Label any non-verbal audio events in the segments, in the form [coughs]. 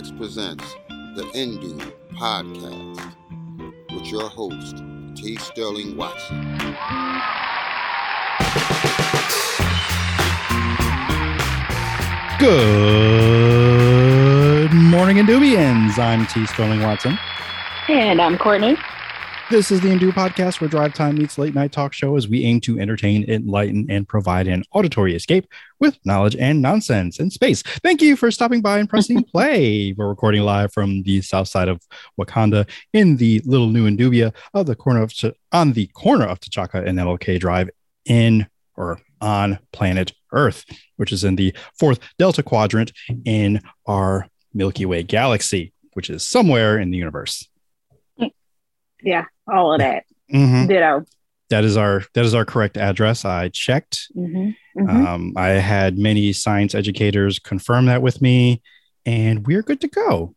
FX presents the Indoob Podcast with your host, T. Sterling Watson. Good morning, Indoobians. I'm T. Sterling Watson. And I'm Kortney. This is the Indoob podcast where drive time meets late night talk show as we aim to entertain, enlighten, and provide an auditory escape with knowledge and nonsense in space. Thank you for stopping by and pressing [laughs] play. We're recording live from the south side of Wakanda in the little new Indoobia of the corner of on the corner of T'Chaka and MLK Drive in or on planet Earth, which is in the fourth Delta quadrant in our Milky Way galaxy, which is somewhere in the universe. Yeah, all of that. Mhm. Ditto. That is our that is our correct address. I checked. hmm hmm Um, I had many science educators confirm that with me, and we're good to go.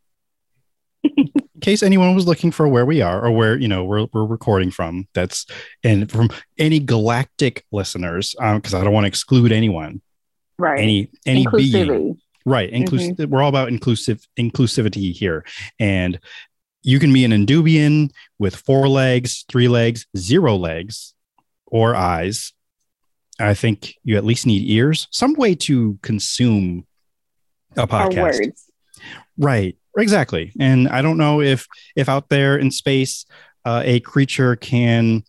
[laughs] In case anyone was looking for where we are or where you know we're, we're recording from, that's and from any galactic listeners, because I don't want to exclude anyone, right. any any being, right? Inclusive. We're all about inclusive inclusivity here, and you can be an Indoobian with four legs, three legs, zero legs, or eyes. I think you at least need ears, some way to consume a podcast. Right. Exactly. And I don't know if if out there in space uh, a creature can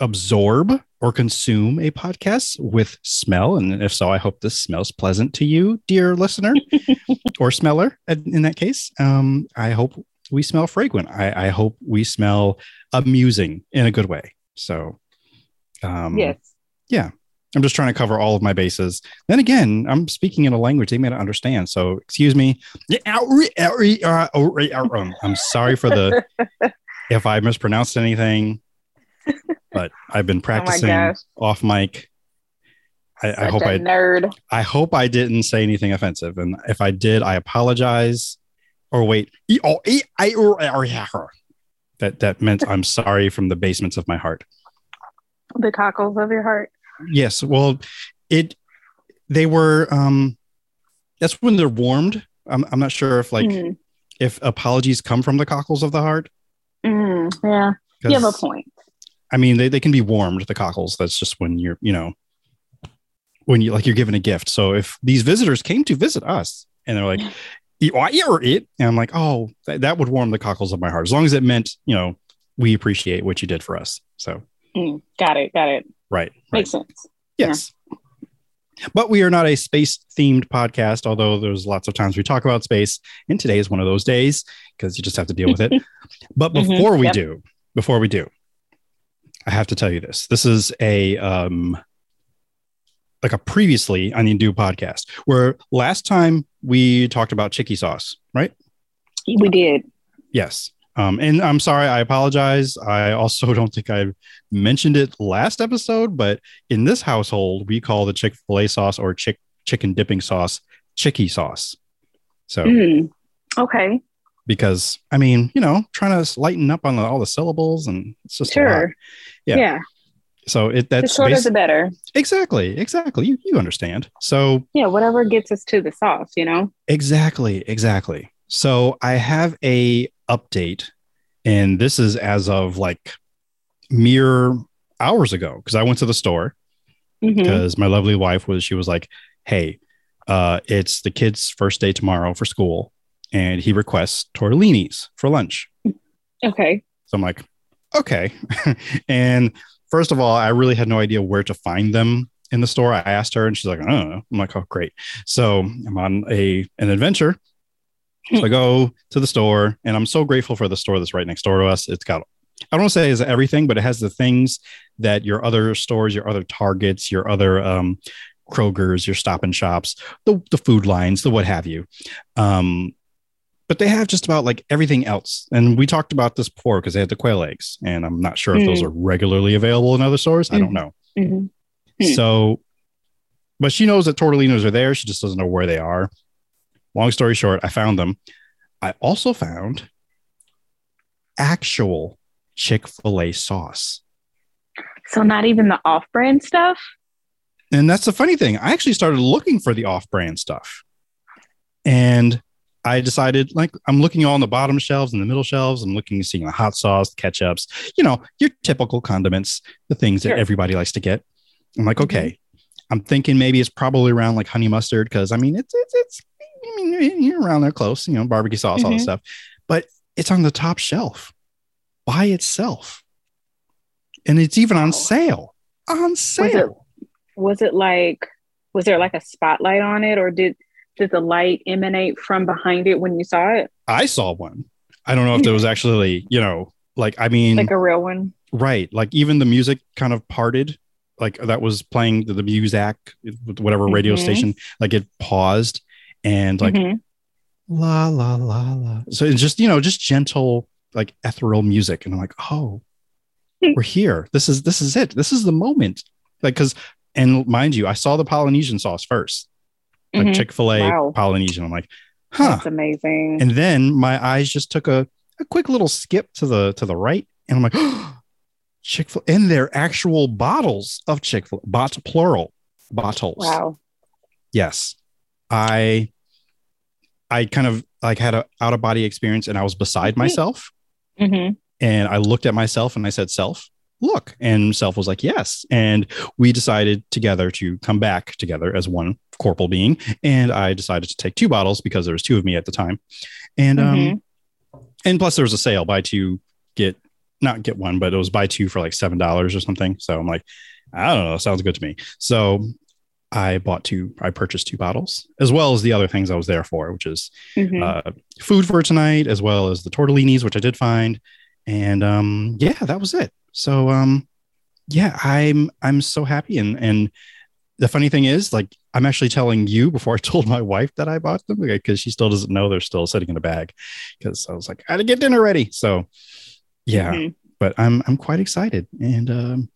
absorb or consume a podcast with smell, and if so, I hope this smells pleasant to you, dear listener [laughs] or smeller. In in that case, um, I hope we smell fragrant. I, I hope we smell amusing in a good way. So, um, yes. Yeah. I'm just trying to cover all of my bases. Then again, I'm speaking in a language they may not understand. So excuse me. I'm sorry for the [laughs] if I mispronounced anything, but I've been [laughs] practicing gosh. off mic. I, I hope I nerd. I hope I didn't say anything offensive, and if I did, I apologize. Or wait, E- oh, e- I- or- or- or- that that meant I'm sorry from the basements of my heart. The cockles of your heart. Yes. Well, it they were um that's when they're warmed. I'm I'm not sure if like Mm, if apologies come from the cockles of the heart. mm, yeah. 'cause, You have a point. I mean they, they can be warmed, the cockles. That's just when you're, you know, when you like you're given a gift. So if these visitors came to visit us and they're like, "You are you it, and I'm like, oh, that, that would warm the cockles of my heart, as long as it meant, you know, we appreciate what you did for us. So Mm, got it. Got it. right. right. Makes sense. Yes. But we are not a space themed podcast, although there's lots of times we talk about space. And today is one of those days because you just have to deal with it. [laughs] but Mhm, before we yep. do, before we do, I have to tell you this. This is a um like a previously on the Indoob podcast where last time we talked about chicky sauce, right? We did. Yes. Um, and I'm sorry, I apologize. I also [laughs] don't think I mentioned it last episode, but in this household, we call the Chick fil A sauce or chick chicken dipping sauce chicky sauce. So, Mm, okay. because I mean, you know, trying to lighten up on the, all the syllables and it's just. Sure. Yeah. Yeah. So, it The that's shorter basi- the better. exactly, exactly. You, you understand. So, Yeah. Whatever gets us to the sauce, you know? Exactly, exactly. So I have a update, and this is as of like mere hours ago because I went to the store because my lovely wife was she was like, "Hey, uh, it's the kid's first day tomorrow for school, and he requests tortellinis for lunch." Okay. So I'm like, "Okay," [laughs] and first of all, I really had no idea where to find them in the store. I asked her, and she's like, "I don't know." I'm like, "Oh, great." So I'm on a an adventure. So I go to the store, and I'm so grateful for the store that's right next door to us. It's got I don't want to say it's everything, but it has the things that your other stores, your other Targets, your other um, Kroger's, your Stop and Shops, the the food lines, the what have you. Um, but they have just about like everything else. And we talked about this before because they had the quail eggs, and I'm not sure if those Mm. are regularly available in other stores. I don't know. Mhm. Hmm. So, but she knows that tortellinos are there. She just doesn't know where they are. Long story short, I found them. I also found actual Chick fil A sauce. So not even the off-brand stuff. And that's the funny thing. I actually started looking for the off brand stuff. And I decided like I'm looking on the bottom shelves and the middle shelves. I'm looking, seeing the hot sauce, ketchups, you know, your typical condiments, the things that everybody likes to get. I'm like, Mhm. okay, I'm thinking maybe it's probably around like honey mustard because I mean it's it's it's I mean you're around there close, you know, barbecue sauce, all that Mhm. stuff, but it's on the top shelf by itself, and it's even on sale. On sale. Was it like was there like a spotlight on it or did did the light emanate from behind it when you saw it? I saw one. I don't know if there was [laughs] actually, you know, like I mean, Like a real one? right, like even the music kind of parted, like that was playing the, the Muzak, whatever radio Mhm. station, like it paused and like Mhm. la la la la. So it's just you know just gentle like ethereal music, and I'm like, oh, [laughs] we're here. This is this is it. This is the moment. Like because and mind you, I saw the Polynesian sauce first, like Mhm. Chick Fil A Wow. Polynesian. I'm like, huh. That's amazing. And then my eyes just took a, a quick little skip to the to the right, and I'm like, [gasps] Chick Fil, A. and they're actual bottles of Chick-fil-A, bot plural bottles. wow. Yes, I, I kind of like had a out of body experience, and I was beside myself, hmm and I looked at myself, and I said, "Self, look," and self was like, "Yes," and we decided together to come back together as one corporal being, and I decided to take two bottles because there was two of me at the time, and um Mhm. and plus there was a sale buy two get not get one but it was buy two for like seven dollars or something. So i'm like i don't know. Sounds good to me. So i bought two i purchased two bottles as well as the other things i was there for which is Mhm. uh, food for tonight as well as the tortellinis which i did find. And um yeah that was it so um yeah i'm i'm so happy. And and the funny thing is like i'm actually telling you before i [laughs] told my wife that i bought them because she still doesn't know they're still sitting in a bag because i was like i had to get dinner ready. So yeah Mhm. but i'm i'm quite excited. And um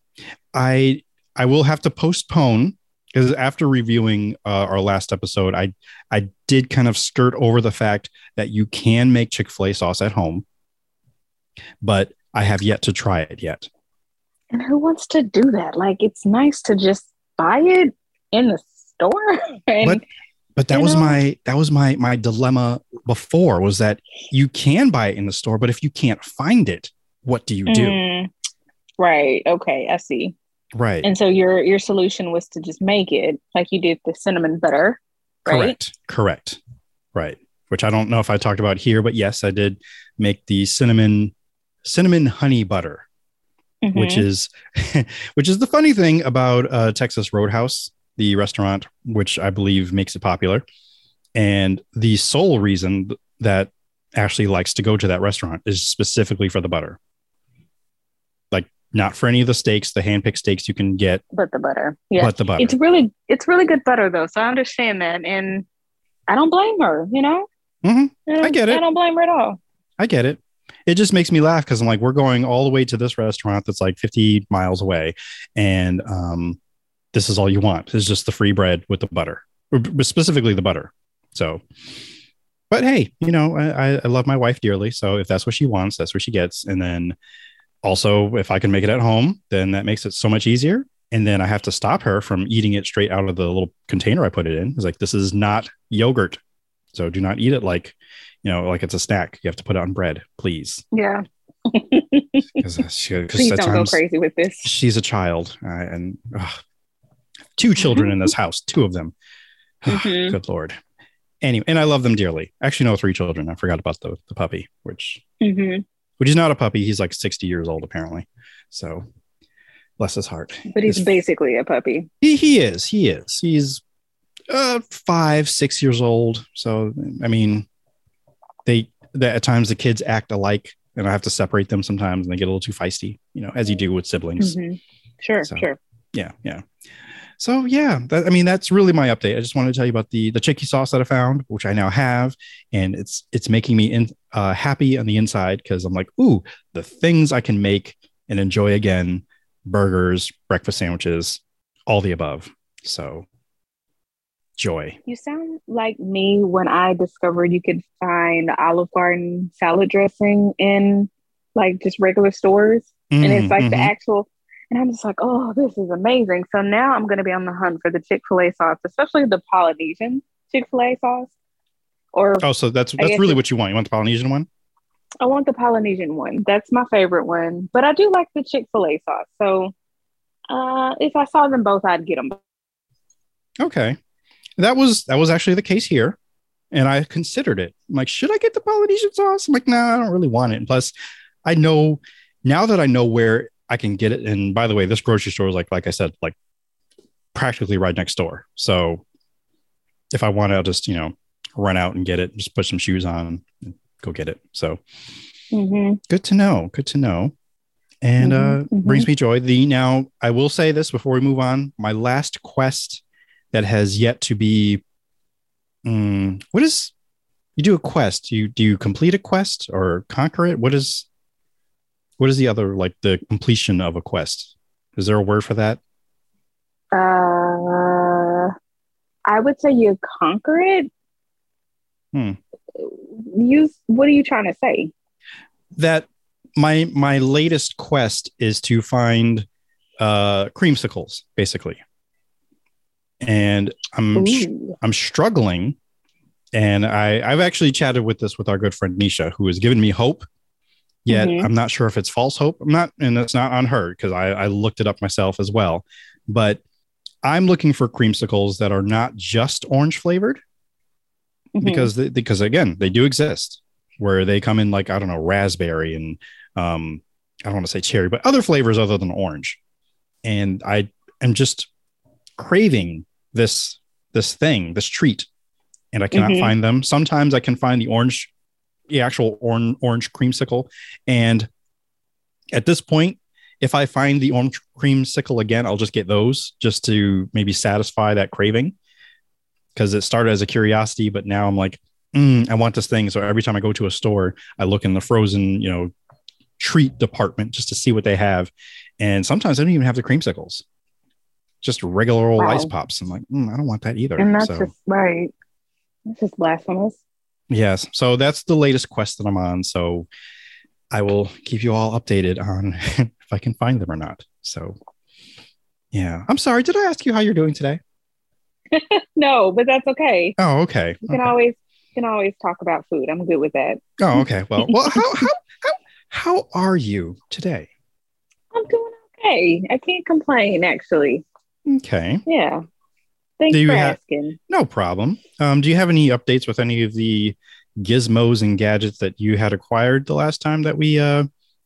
i i will have to postpone because after reviewing uh, our last episode i i did kind of skirt over the fact that you can make chick-fil-a sauce at home but i have yet to try it yet And who wants to do that? Like, it's nice to just buy it in the store. [laughs] and But- but that was know? my that was my my dilemma before was that you can buy it in the store but if you can't find it what do you do Mm, right. Okay. I see. right And so your your solution was to just make it like you did the cinnamon butter, right? Correct. Correct. Right. Which I don't know if I talked about here, but yes, I did make the cinnamon cinnamon honey butter, Mhm. which is [laughs] which is the funny thing about uh, Texas Roadhouse, the restaurant, which I believe makes it popular, and the sole reason that Ashley likes to go to that restaurant is specifically for the butter. Like not for any of the steaks, the hand picked steaks you can get, but the butter. Yeah. but the butter. It's really it's really good butter though. So I understand that. And I don't blame her, you know? Mhm. I get it. I don't blame her at all. I get it. It just makes me laugh because I'm like, we're going all the way to this restaurant that's like 50 miles away, and um, this is all you want. It's just the free bread with the butter, specifically the butter. So, but hey, you know, I- I love my wife dearly. So if that's what she wants, that's what she gets. And then also, if I can make it at home, then that makes it so much easier. And then I have to stop her from eating it straight out of the little container I put it in. It's like, this is not yogurt. So do not eat it like, you know, like it's a snack. You have to put it on bread, please. Yeah. [laughs] Because she, 'cause Please don't go crazy with this. she's a child uh, and ugh, two children in this house, two of them. [sighs] Mhm. Good Lord. Anyway, and I love them dearly. Actually, no, three children. I forgot about the, the puppy, which hmm which is not a puppy. He's like 60 years old, apparently. So bless his heart. But he's His- basically a puppy. he, he is. He is. He's uh, five, six years old. So, I mean, they, that at times the kids act alike and I have to separate them sometimes and they get a little too feisty, you know, as you do with siblings. Mhm. Sure, So- sure. yeah yeah so yeah that, i mean that's really my update i just wanted to tell you about the the chicky sauce that i found which i now have and it's it's making me in, uh, happy on the inside because i'm like ooh the things i can make and enjoy again burgers breakfast sandwiches all the above so joy You sound like me when I discovered you could find Olive Garden salad dressing in like just regular stores. and it's like the Mhm, actual and i'm just like oh this is amazing so now i'm going to be on the hunt for the chick-fil-a sauce especially the polynesian chick-fil-a sauce Or Oh, so that's that's really what you want. You want the Polynesian one? I want the Polynesian one. That's my favorite one. But I do like the Chick fil A sauce. So uh, if I saw them both, I'd get them. Okay. That was that was actually the case here. And I considered it. I'm like, should I get the Polynesian sauce? I'm like, no, nah, I don't really want it. And plus, I know now that I know where I can get it. And by the way, this grocery store is like, like I said, like practically right next door. So if I want to, I'll just, you know, run out and get it, just put some shoes on and go get it. So hmm good to know. Good to know. And Mhm, uh, brings me joy. The now I will say this before we move on. My last quest that has yet to be. Mm, what is you do a quest? You do you complete a quest or conquer it? What is what is the other like the completion of a quest? Is there a word for that? Uh, I would say you conquer it. Hmm. Use what are you trying to say? That my my latest quest is to find uh creamsicles basically. And I'm Ooh. I'm struggling, and I I've actually chatted with this with our good friend Nisha, who has given me hope. Yet Mhm. I'm not sure if it's false hope. I'm not, and it's not on her because I I looked it up myself as well. But I'm looking for creamsicles that are not just orange flavored Mhm. because they, because again they do exist where they come in like I don't know raspberry and um I don't want to say cherry but other flavors other than orange and I am just craving this this thing this treat and I cannot Mhm. find them sometimes I can find the orange the actual orange orange creamsicle and at this point if I find the orange creamsicle again I'll just get those just to maybe satisfy that craving because it started as a curiosity, but now I'm like, mm, I want this thing. So every time I go to a store, I look in the frozen, you know, treat department just to see what they have. And sometimes they don't even have the creamsicles, just regular old Wow. ice pops. I'm like, mm, I don't want that either. and that's so just right. That's just blasphemous. yes, so that's the latest quest that I'm on. So I will keep you all updated on [laughs] if I can find them or not. So yeah, I'm sorry. Did I ask you how you're doing today? [laughs] No, but that's okay. Oh, okay. You can Okay. always you can always talk about food. I'm good with that. Oh, okay. Well, well, how [laughs] how how how are you today? I'm doing okay. I can't complain actually. Okay, Yeah. Thanks Do you for have- asking. no problem. Um, do you have any updates with any of the gizmos and gadgets that you had acquired the last time that we uh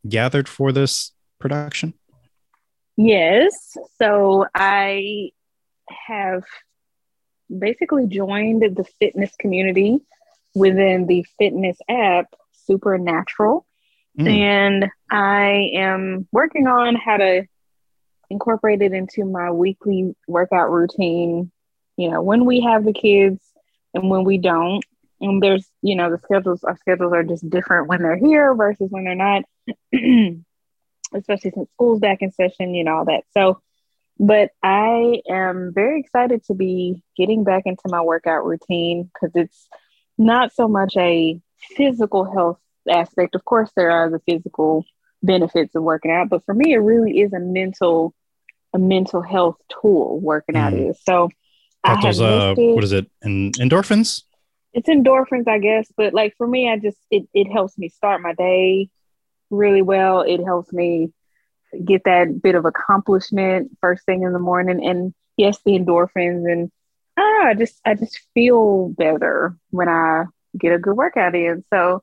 gathered for this production? Yes. So I have basically joined the fitness community within the fitness app Supernatural. Mm. And I am working on how to incorporate it into my weekly workout routine, you know, when we have the kids and when we don't. And there's, you know, the schedules, our schedules are just different when they're here versus when they're not. [clears throat] especially since school's back in session, you know, all that. So, but I am very excited to be getting back into my workout routine because it's not so much a physical health aspect. Of course, there are the physical benefits of working out, but for me, it really is a mental, a mental health tool. Working out Mm. is so. I Got those uh, what is it? En- endorphins? it's endorphins, I guess, but like for me, I just it it helps me start my day really well. It helps me get that bit of accomplishment first thing in the morning, and yes, the endorphins, and I don't know, I just I just feel better when I get a good workout in. So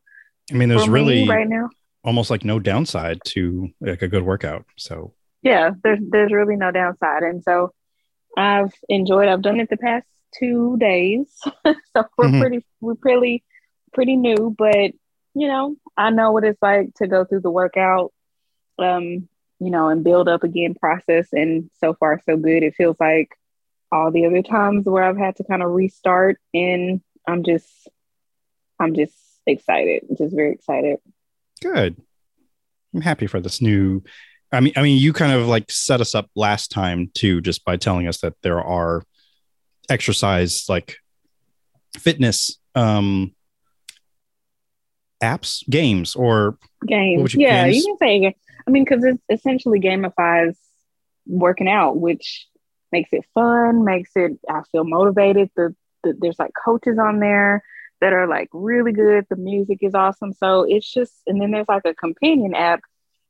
I mean, there's me really right now, almost like no downside to like a good workout. So yeah, there's there's really no downside, and so I've enjoyed. I've done it the past two days, [laughs] so we're Mhm. pretty we're pretty pretty new, but you know I know what it's like to go through the workout, um, you know, and build up again process, and so far so good. It feels like all the other times where I've had to kind of restart, and I'm just I'm just excited, just very excited. Good. I'm happy for this new. I mean, I mean, you kind of like set us up last time too, just by telling us that there are exercise like fitness um apps, games, or games. you- yeah, games? you can say. I mean, because it essentially gamifies working out, which makes it fun, makes it. I feel motivated. The, the there's like coaches on there. That are like really good. The music is awesome. So it's just, and then there's like a companion app,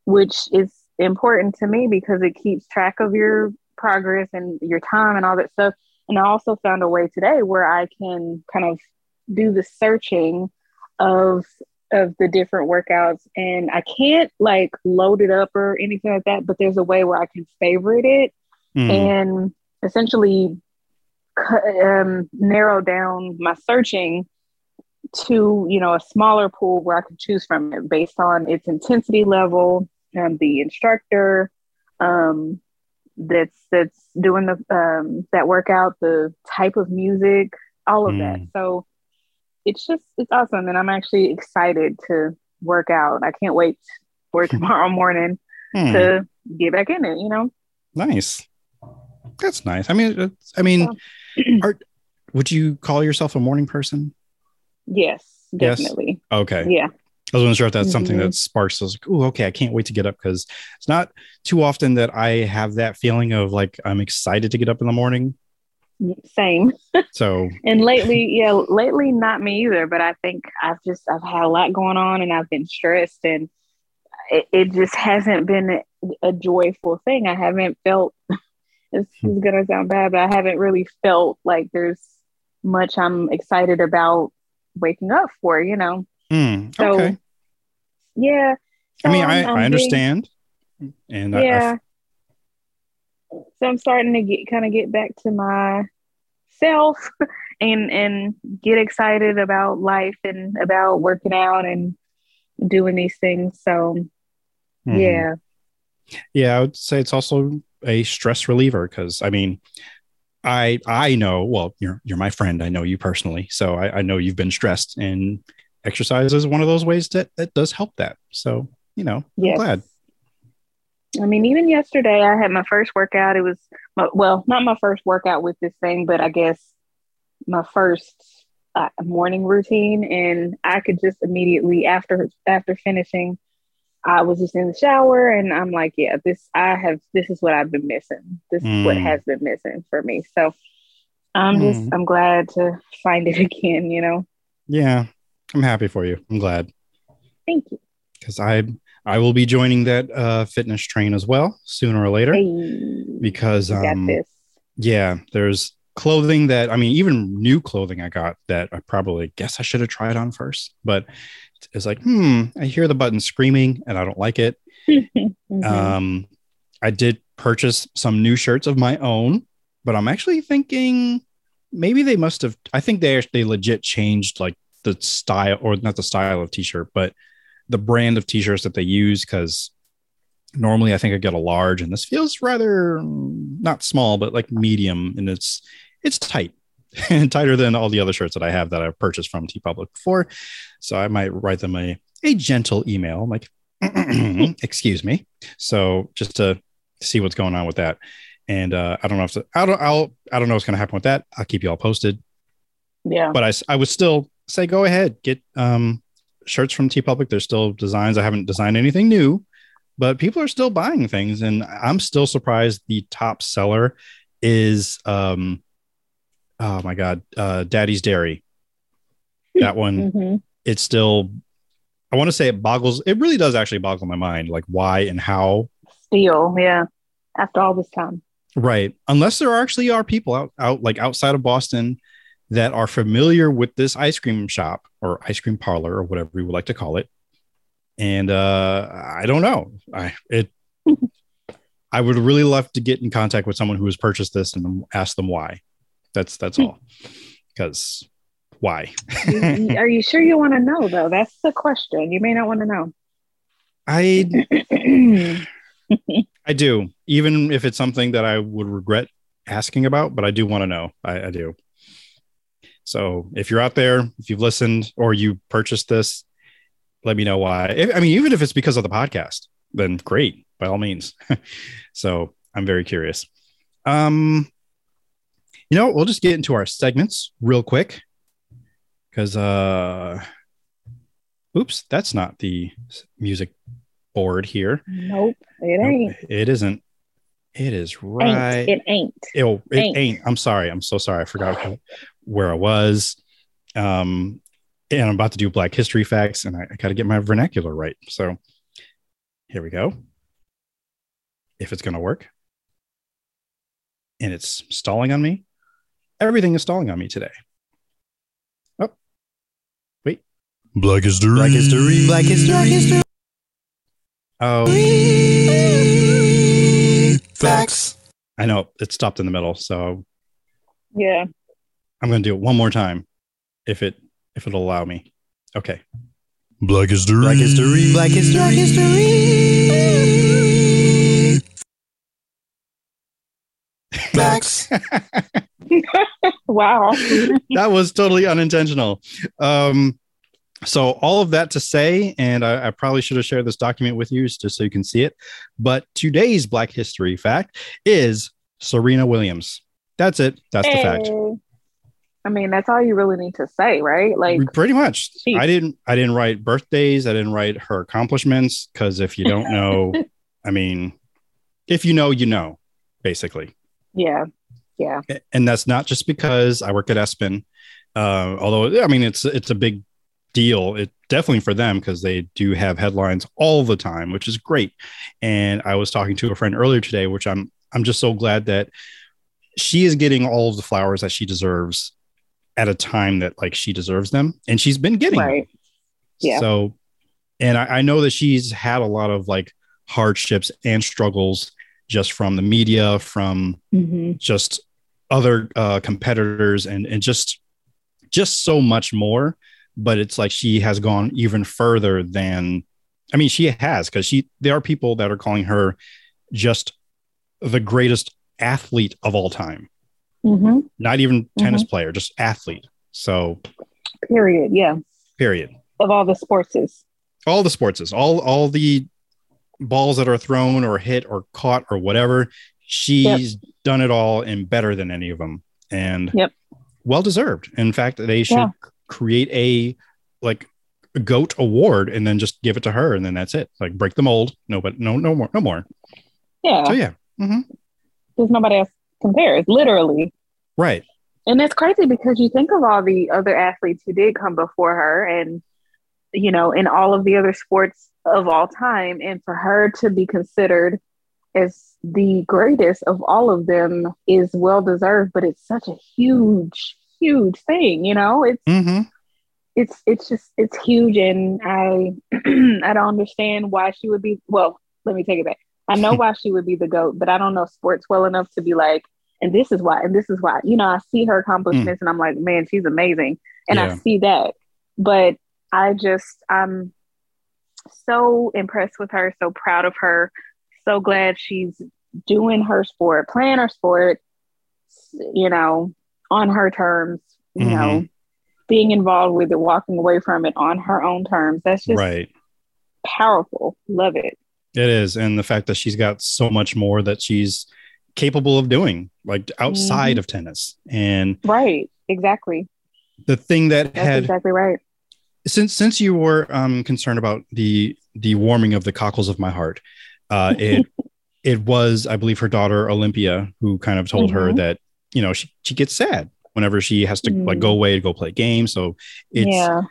which is important to me because it keeps track of your progress and your time and all that stuff. And I also found a way today where I can kind of do the searching of of the different workouts and I can't like load it up or anything like that, but there's a way where I can favorite it mm. and essentially um, narrow down my searching to you know a smaller pool where I could choose from it based on its intensity level and the instructor um, that's that's doing the um, that workout, the type of music, all of mm. that. So it's just it's awesome, and I'm actually excited to work out. I can't wait for [laughs] tomorrow morning mm. to get back in it. You know, nice. That's nice. I mean, I mean, [clears throat] are, would you call yourself a morning person? Yes, definitely. Yes? Okay. Yeah. I was sure if that's something mm-hmm. that sparks. I was like, oh, okay, I can't wait to get up because it's not too often that I have that feeling of like I'm excited to get up in the morning. Same. [laughs] So and lately, yeah, lately not me either. But I think I've just I've had a lot going on and I've been stressed and it, it just hasn't been a, a, joyful thing. I haven't felt. [laughs] This is gonna sound bad, but I haven't really felt like there's much I'm excited about waking up for. You know. Mm, okay. So, yeah. So I mean, I, I'm, understand. Being, and yeah. I, I, so I'm starting to get kind of get back to myself [laughs] and and get excited about life and about working out and doing these things. So mm-hmm. yeah. Yeah, I would say it's also a stress reliever because I mean, I I know well you're you're my friend I know you personally so I, I know you've been stressed and exercise is one of those ways that that does help that. So, you know, yes. I'm glad. I mean, even yesterday I had my first workout. It was my, well, not my first workout with this thing, but I guess my first uh, morning routine, and I could just immediately after after finishing, I was just in the shower, and I'm like, yeah, this I have this is what I've been missing. This mm. is what mm. has been missing for me. So I'm mm. just I'm glad to find it [laughs] again. You know. Yeah, I'm happy for you. I'm glad. Thank you. Because I I will be joining that uh, fitness train as well sooner or later. Hey, because um, yeah, there's clothing that I mean, even new clothing I got that I probably guess I should have tried on first, but it's like, hmm, I hear the button screaming and I don't like it. [laughs] mm-hmm. Um, I did purchase some new shirts of my own, but I'm actually thinking maybe they must have. I think they they legit changed like the style or not the style of t-shirt, but the brand of t-shirts that they use because normally I think I get a large and this feels rather not small, but like medium and it's it's tight and [laughs] tighter than all the other shirts that I have that I've purchased from TeePublic before. So I might write them a, a gentle email like, [clears throat] excuse me. So just to see what's going on with that. And uh, I don't know if to, I don't I'll I don't know what's going to happen with that. I'll keep you all posted. Yeah. But I I would still say go ahead, get um, shirts from TeePublic. There's still designs. I haven't designed anything new, but people are still buying things, and I'm still surprised. The top seller is um, oh my god, uh, Daddy's Dairy. That one, mm-hmm. it's still. I want to say it boggles. It really does actually boggle my mind, like why and how. Still, yeah. After all this time. Right. Unless there actually are people out, out like outside of Boston that are familiar with this ice cream shop or ice cream parlor or whatever you would like to call it. And uh, I don't know. I it [laughs] I would really love to get in contact with someone who has purchased this and ask them why. That's that's all. Because why? Are you sure you want to know though? That's the question. You may not want to know. I [clears throat] I do, even if it's something that I would regret asking about, but I do want to know. I, I do. So if you're out there, if you've listened or you purchased this, let me know why. If, I mean, even if it's because of the podcast, then great, by all means. [laughs] so I'm very curious. Um, you know, we'll just get into our segments real quick because, uh, oops, that's not the music board here. Nope, it ain't. Nope, it isn't. It is right. Ain't. It ain't. It, it ain't. ain't. I'm sorry. I'm so sorry. I forgot where I was. Um, and I'm about to do Black History facts, and I, I got to get my vernacular right. So here we go. If it's going to work, and it's stalling on me, everything is stalling on me today. Oh, wait. Black history. Black history. Black history. Oh, Facts. I know it stopped in the middle, so Yeah. I'm going to do it one more time, if it if it'll allow me. Okay. Black history. Black history. Black history. Black history. Facts. [laughs] [laughs] Wow. [laughs] that was totally unintentional. Um, so all of that to say, and I, I probably should have shared this document with you just so you can see it. But today's Black History fact is Serena Williams. That's it. That's the fact. I mean, that's all you really need to say, right? Like, Pretty much. Jeez. I didn't. I didn't write birthdays. I didn't write her accomplishments because if you don't [laughs] know, I mean, if you know, you know, basically. yeah, yeah, and that's not just because I work at ESPN. Uh, although I mean it's it's a big deal. It definitely for them because they do have headlines all the time, which is great. And I was talking to a friend earlier today, which I'm I'm just so glad that she is getting all of the flowers that she deserves at a time that like she deserves them, and she's been getting them. Yeah. So, and I, I know that she's had a lot of like hardships and struggles just from the media, from hmm just other uh, competitors and and just just so much more but it's like she has gone even further than i mean she has because she there are people that are calling her just the greatest athlete of all time hmm not even tennis player just athlete so Period. Yeah. period Of all the sportses. all the sports all all the balls that are thrown or hit or caught or whatever she's done it all and better than any of them and Yep. well deserved in fact they should Yeah. create a like a goat award and then just give it to her and then that's it like break the mold no but no no more no more Yeah. so yeah hmm There's nobody else compares, literally. right And it's crazy because you think of all the other athletes who did come before her and, you know, in all of the other sports of all time. And for her to be considered as the greatest of all of them is well deserved, but it's such a huge, huge thing, you know? It's hmm it's it's just it's huge and I [clears throat] I don't understand why she would be well, let me take it back. I know [laughs] why she would be the GOAT, but I don't know sports well enough to be like, and this is why, and this is why. You know, I see her accomplishments and I'm like, man, she's amazing. And Yeah. I see that. But I just I'm so impressed with her, so proud of her, so glad she's doing her sport, playing her sport, you know, on her terms, you Mhm. know, being involved with it, walking away from it on her own terms. That's just right powerful. Love it. it is and the fact that she's got so much more that she's capable of doing like outside Mhm. of tennis and Right. Exactly. the thing that That's had exactly right. since since you were um concerned about the the warming of the cockles of my heart uh [laughs] it it was i believe her daughter olympia who kind of told her Mhm. that you know she, she gets sad whenever she has to like Mm. go away to go play games so it's yeah.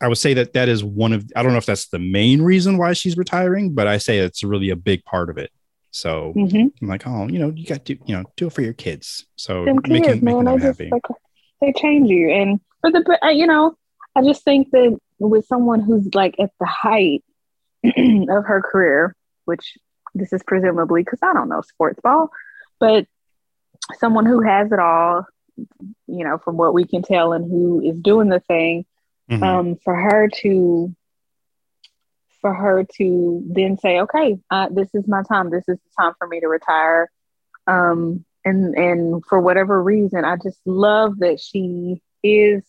i would say that that is one of i don't know if that's the main reason why she's retiring but i say it's really a big part of it so hmm i'm like oh you know you got to you know do it for your kids so Them making, kids, making them just happy like, they change you. And for the, uh, you know, I just think that with someone who's like at the height [clears throat] of her career, which this is presumably because I don't know sports ball, but someone who has it all, you know, from what we can tell, and who is doing the thing, Mhm. um, for her to for her to then say, okay, uh, this is my time. This is the time for me to retire. Um, and and for whatever reason, I just love that she is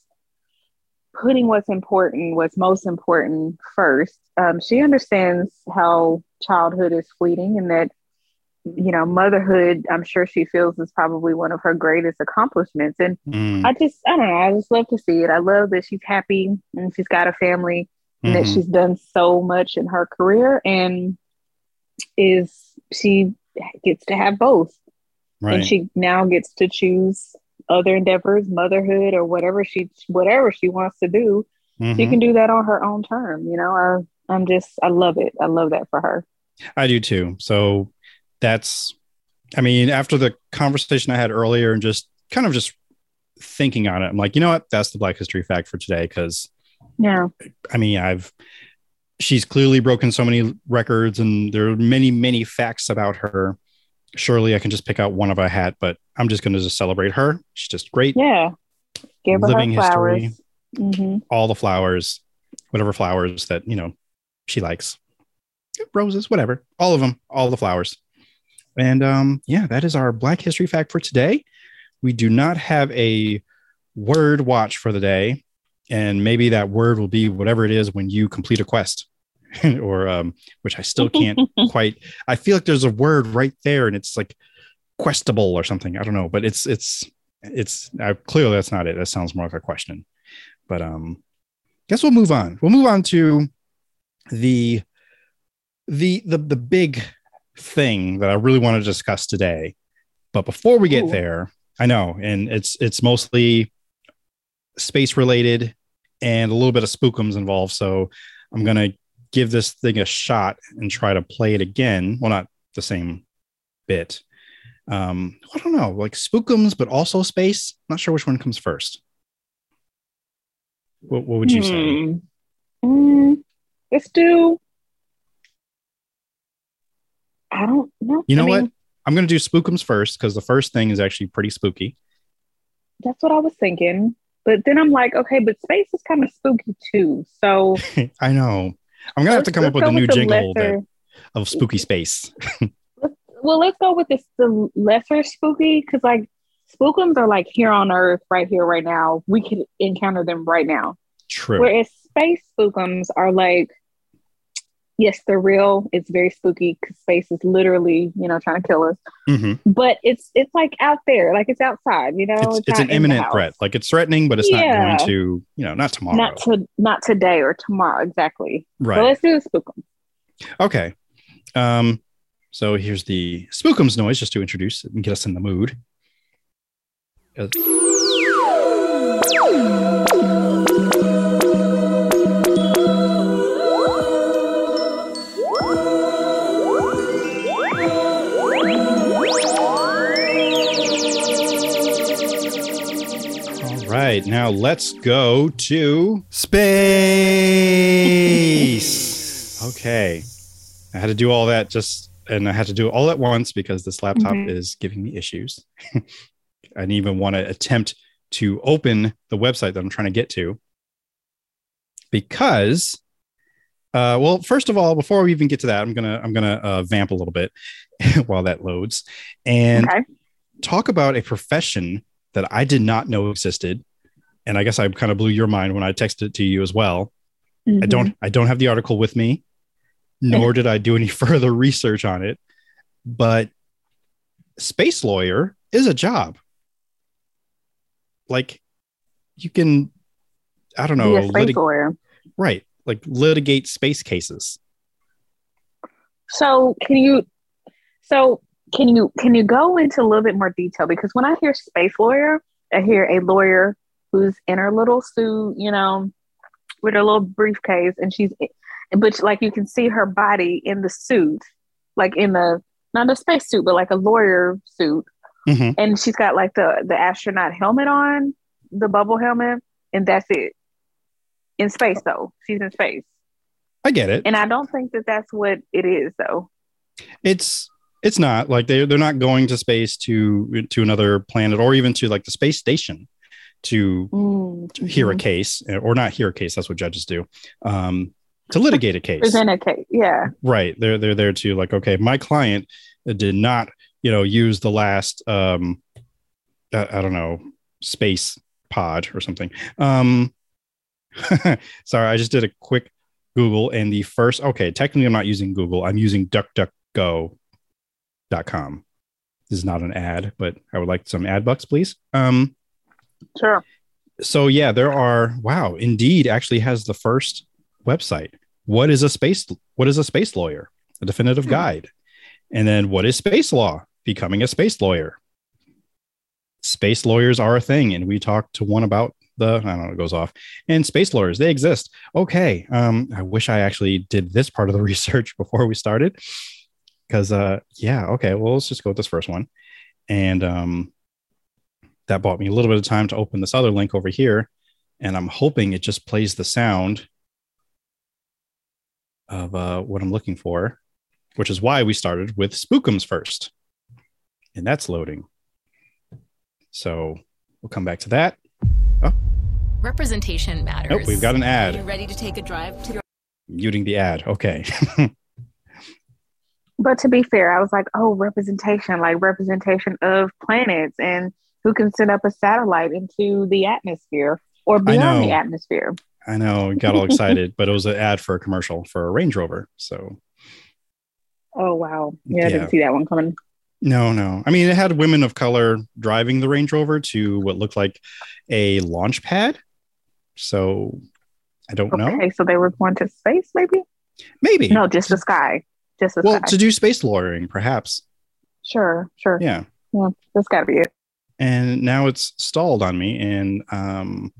putting what's important, what's most important first. Um, she understands how childhood is fleeting and that you know motherhood. I'm sure she feels is probably one of her greatest accomplishments. And Mm, I just, I don't know. I just love to see it. I love that she's happy and she's got a family and that mhm. she's done so much in her career and is she gets to have both. right And she now gets to choose other endeavors, motherhood or whatever she whatever she wants to do. she Mhm. can do that on her own term. You know, I, I'm just, I love it. I love that for her. I do too. So that's, I mean, after the conversation I had earlier and just kind of just thinking on it, I'm like, you know what? That's the Black History fact for today. Cause Yeah. I mean, I've, she's clearly broken so many records and there are many, many facts about her. Surely I can just pick out one of a hat, but I'm just going to just celebrate her. She's just great. Yeah. Give her Living her flowers. history. hmm All the flowers, whatever flowers that, you know, she likes. Roses, whatever. All of them, all the flowers. And um, yeah, that is our Black History fact for today. We do not have a word watch for the day. And maybe that word will be whatever it is when you complete a quest. [laughs] or um, which I still can't [laughs] quite. I feel like there's a word right there, and it's like questable or something. I don't know, but it's it's it's uh, clearly that's not it. That sounds more like a question. But um, guess we'll move on. We'll move on to the the the the big thing that I really want to discuss today. But before we get Ooh. there, I know, and it's it's mostly space related and a little bit of spookums involved. So I'm gonna give this thing a shot and try to play it again. Well, not the same bit. Um, I don't know, like spookums, but also space. Not sure which one comes first. What, what would you say? Hmm. Mm, let's do. I don't know. You know I mean, what? I'm going to do spookums first because the first thing is actually pretty spooky. That's what I was thinking. But then I'm like, okay, but space is kind of spooky too. So [laughs] I know. I'm going to have to come up with a new the jingle lesser- that, of spooky space. [laughs] let's, well, let's go with this the lesser spooky because like spookums are like here on Earth, right here, right now. We could encounter them right now. True. Whereas space spookums are like, yes, they're real. It's very spooky because space is literally, you know, trying to kill us. Mhm. But it's it's like out there, like it's outside. You know, It's, it's not an imminent threat. Like it's threatening, but it's Yeah. not going to, you know, not tomorrow. Not to not today or tomorrow exactly. right. So let's do the spookum. Okay. Um, so here's the spookums noise just to introduce and get us in the mood. Uh, right, now let's go to Space. [laughs] Okay. I had to do all that just, and I had to do it all at once because this laptop Mhm. is giving me issues. [laughs] I didn't even want to attempt to open the website that I'm trying to get to because, uh, well, first of all, before we even get to that, I'm gonna I'm gonna uh, vamp a little bit [laughs] while that loads and Okay. talk about a profession that I did not know existed. And I guess I kind of blew your mind when I texted it to you as well. I Mhm. don't I don't have the article with me, nor did I do any [laughs] further research on it. But space lawyer is a job. Like you can I don't know, Be a space litig- lawyer. right, like litigate space cases. So can you so can you can you go into a little bit more detail? Because when I hear space lawyer, I hear a lawyer who's in her little suit, you know, with her little briefcase, and she's but like you can see her body in the suit, like in the not a space suit, but like a lawyer suit, Mhm. and she's got like the the astronaut helmet on, the bubble helmet, and that's it. In space, though, she's in space, I get it. and I don't think that that's what it is, though. it's it's not like they they're not going to space to to another planet or even to like the space station to Mm, hear a case or not hear a case that's what judges do um to litigate a case present a case. Yeah. right they're they're there to like okay my client did not you know use the last um i, I don't know space pod or something um [laughs] sorry i just did a quick google and the first okay technically i'm not using google i'm using duckduckgo.com this is not an ad but i would like some ad bucks please um Sure. so yeah there are wow indeed actually has the first website what is a space what is a space lawyer a definitive Hmm. guide and then what is space law becoming a space lawyer space lawyers are a thing and we talked to one about the I don't know, it goes off. And space lawyers, they exist. Okay. Um, I wish I actually did this part of the [laughs] research before we started. Because uh yeah, okay, well, let's just go with this first one. And um that bought me a little bit of time to open this other link over here. And I'm hoping it just plays the sound of uh, what I'm looking for, which is why we started with Spookums first. And that's loading. So we'll come back to that. Representation matters. Nope, we've got an Are you ad. ready to take a drive to your Muting the ad. Okay. [laughs] But to be fair, I was like, oh, representation, like representation of planets and who can send up a satellite into the atmosphere or beyond the atmosphere. I know, got all excited, but it was an ad for a commercial for a Range Rover. So Oh wow. Yeah, I Yeah. didn't see that one coming. no, no. I mean, it had women of color driving the Range Rover to what looked like a launch pad. So I don't know. Okay, so they were going to space, maybe? Maybe. No, just the sky. Just the well, sky. to do space lawyering, perhaps. sure, sure. Yeah. Yeah, that's gotta be it. And now it's stalled on me. And um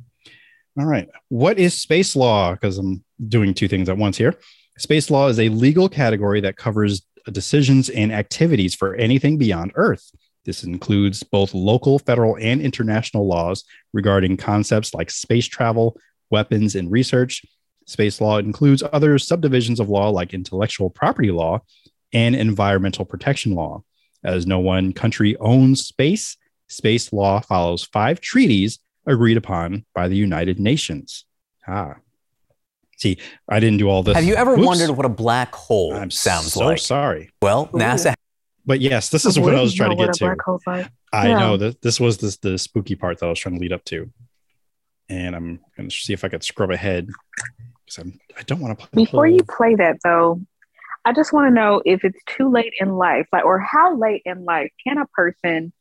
all right. What is space law? Because i'm doing two things at once here. Space law is a legal category that covers decisions and activities for anything beyond earth. This includes both local federal and international laws regarding concepts like space travel weapons and research. Space law includes other subdivisions of law like intellectual property law and environmental protection law. As no one country owns space space law follows five treaties agreed upon by the United Nations. Ah. See, I didn't do all this. Have you ever Oops. wondered what a black hole sounds like? I'm sounds so like? sorry. Well, NASA But yes, this is what I was trying to get to. black hole's like. I Yeah. know that this was this the spooky part that I was trying to lead up to. And I'm going to see if I could scrub ahead because I'm I don't want to play the Before you play that though, I just want to know if it's too late in life, like, or how late in life can a person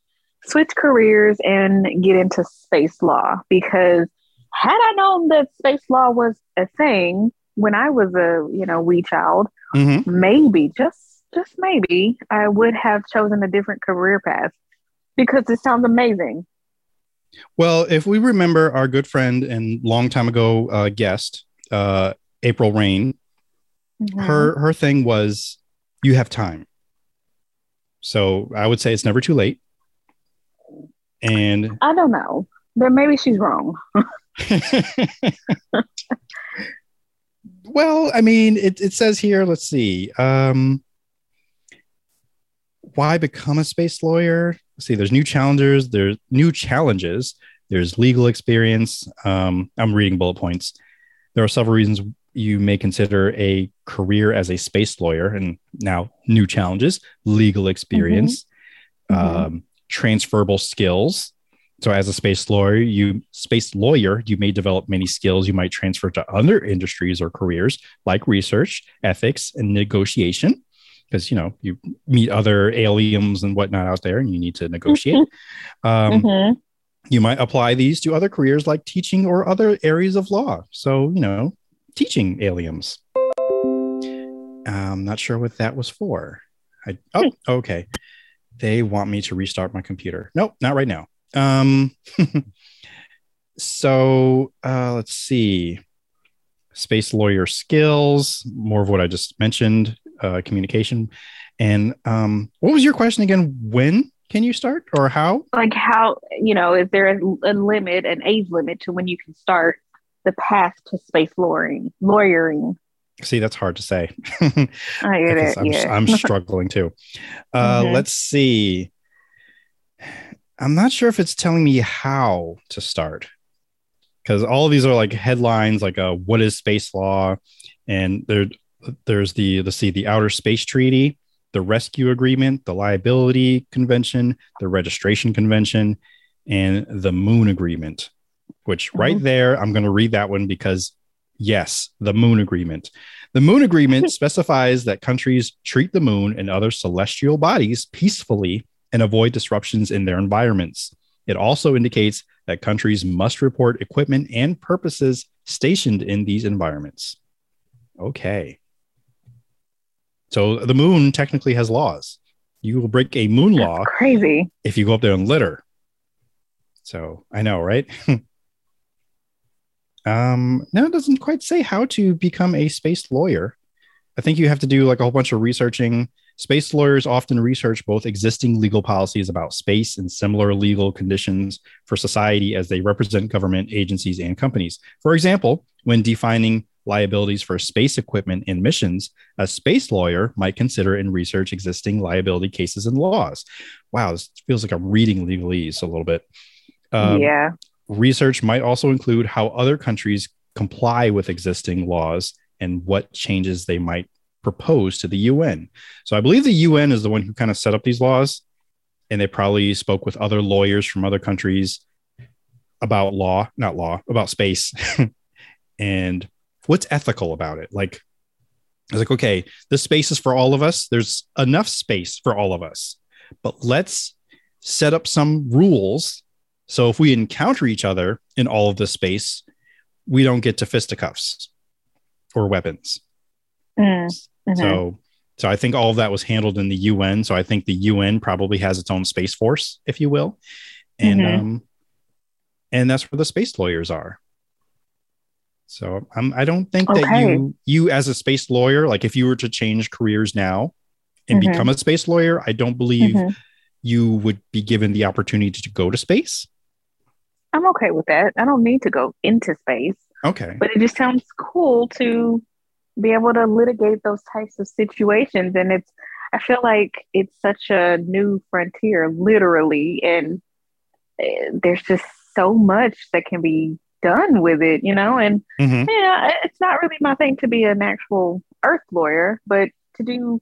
switch careers and get into space law? Because had I known that space law was a thing when I was a you know wee child, Mhm. maybe just just maybe I would have chosen a different career path because it sounds amazing. Well, if we remember our good friend and long time ago uh, guest, uh, April Rain, Mhm. her her thing was you have time so i would say it's never too late and I don't know, but maybe she's wrong. [laughs] well i mean it, it says here let's see um why become a space lawyer? Let's see there's new challenges there's new challenges there's legal experience. Um i'm reading bullet points. There are several reasons you may consider a career as a space lawyer and now new challenges legal experience. Mhm. um, transferable skills so as a space lawyer you space lawyer you may develop many skills you might transfer to other industries or careers like research ethics and negotiation because you know you meet other aliens and whatnot out there and you need to negotiate um, Mhm. you might apply these to other careers like teaching or other areas of law. So, you know, teaching aliens. I'm not sure what that was for. I, oh, okay. They want me to restart my computer. Nope, not right now. Um, [laughs] so uh, let's see. Space lawyer skills, more of what I just mentioned, uh, communication. And um, what was your question again? When can you start or how? like how you know is there a, a limit an age limit to when you can start the path to space lawyering lawyering See, that's hard to say. [laughs] i get it I'm, yeah I'm [laughs] struggling too. Uh, Mhm. Let's see. I'm not sure if it's telling me how to start because all of these are like headlines, like uh, "What is space law?" and there, there's the let's see, the Outer Space Treaty, the Rescue Agreement, the Liability Convention, the Registration Convention, and the Moon Agreement. Which right there, I'm going to read that one because yes, the Moon Agreement. The Moon Agreement [laughs] specifies that countries treat the moon and other celestial bodies peacefully and avoid disruptions in their environments. It also indicates that countries must report equipment and purposes stationed in these environments. Okay. So the moon technically has laws. You will break a moon law crazy if you go up there and litter. So I know, right? [laughs] Um, no, it doesn't quite say how to become a space lawyer. I think you have to do like a whole bunch of researching. Space lawyers often research both existing legal policies about space and similar legal conditions for society as they represent government agencies and companies. For example, when defining liabilities for space equipment and missions, a space lawyer might consider and research existing liability cases and laws. Wow, this feels like I'm reading legalese a little bit. Um, yeah. Research might also include how other countries comply with existing laws and what changes they might propose to the UN. So I believe the UN is the one who kind of set up these laws, and they probably spoke with other lawyers from other countries about law, not law, about space, [laughs] and what's ethical about it. Like, I was like, okay, this space is for all of us. There's enough space for all of us, but let's set up some rules. So if we encounter each other in all of this space, we don't get to fisticuffs or weapons. Mm, mhm. So, so I think all of that was handled in the UN. So I think the UN probably has its own space force, if you will, and Mhm. um, and that's where the space lawyers are. So I'm, I don't think that you you as a space lawyer, like if you were to change careers now and Mhm. become a space lawyer, I don't believe Mhm. you would be given the opportunity to go to space. I'm okay with that. I don't need to go into space, Okay. but it just sounds cool to be able to litigate those types of situations. And it's, I feel like it's such a new frontier, literally, and eh, there's just so much that can be done with it, you know? And Mhm. yeah, it's not really my thing to be an actual Earth lawyer, but to do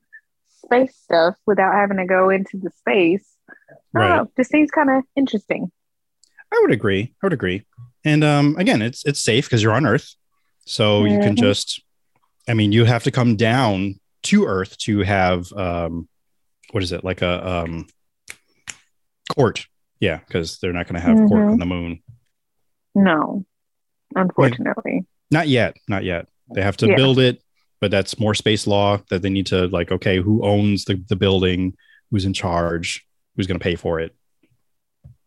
space stuff without having to go into the space, Right. know, just seems kind of interesting. I would agree. I would agree. And um, again, it's it's safe because you're on Earth, so you can just. I mean, you have to come down to Earth to have um, what is it like a um, court? Yeah, because they're not going to have court Mhm. on the moon. No, unfortunately. Not yet. Not yet. They have to Yeah. build it, but that's more space law that they need to like. Okay, who owns the the building? Who's in charge? Who's going to pay for it?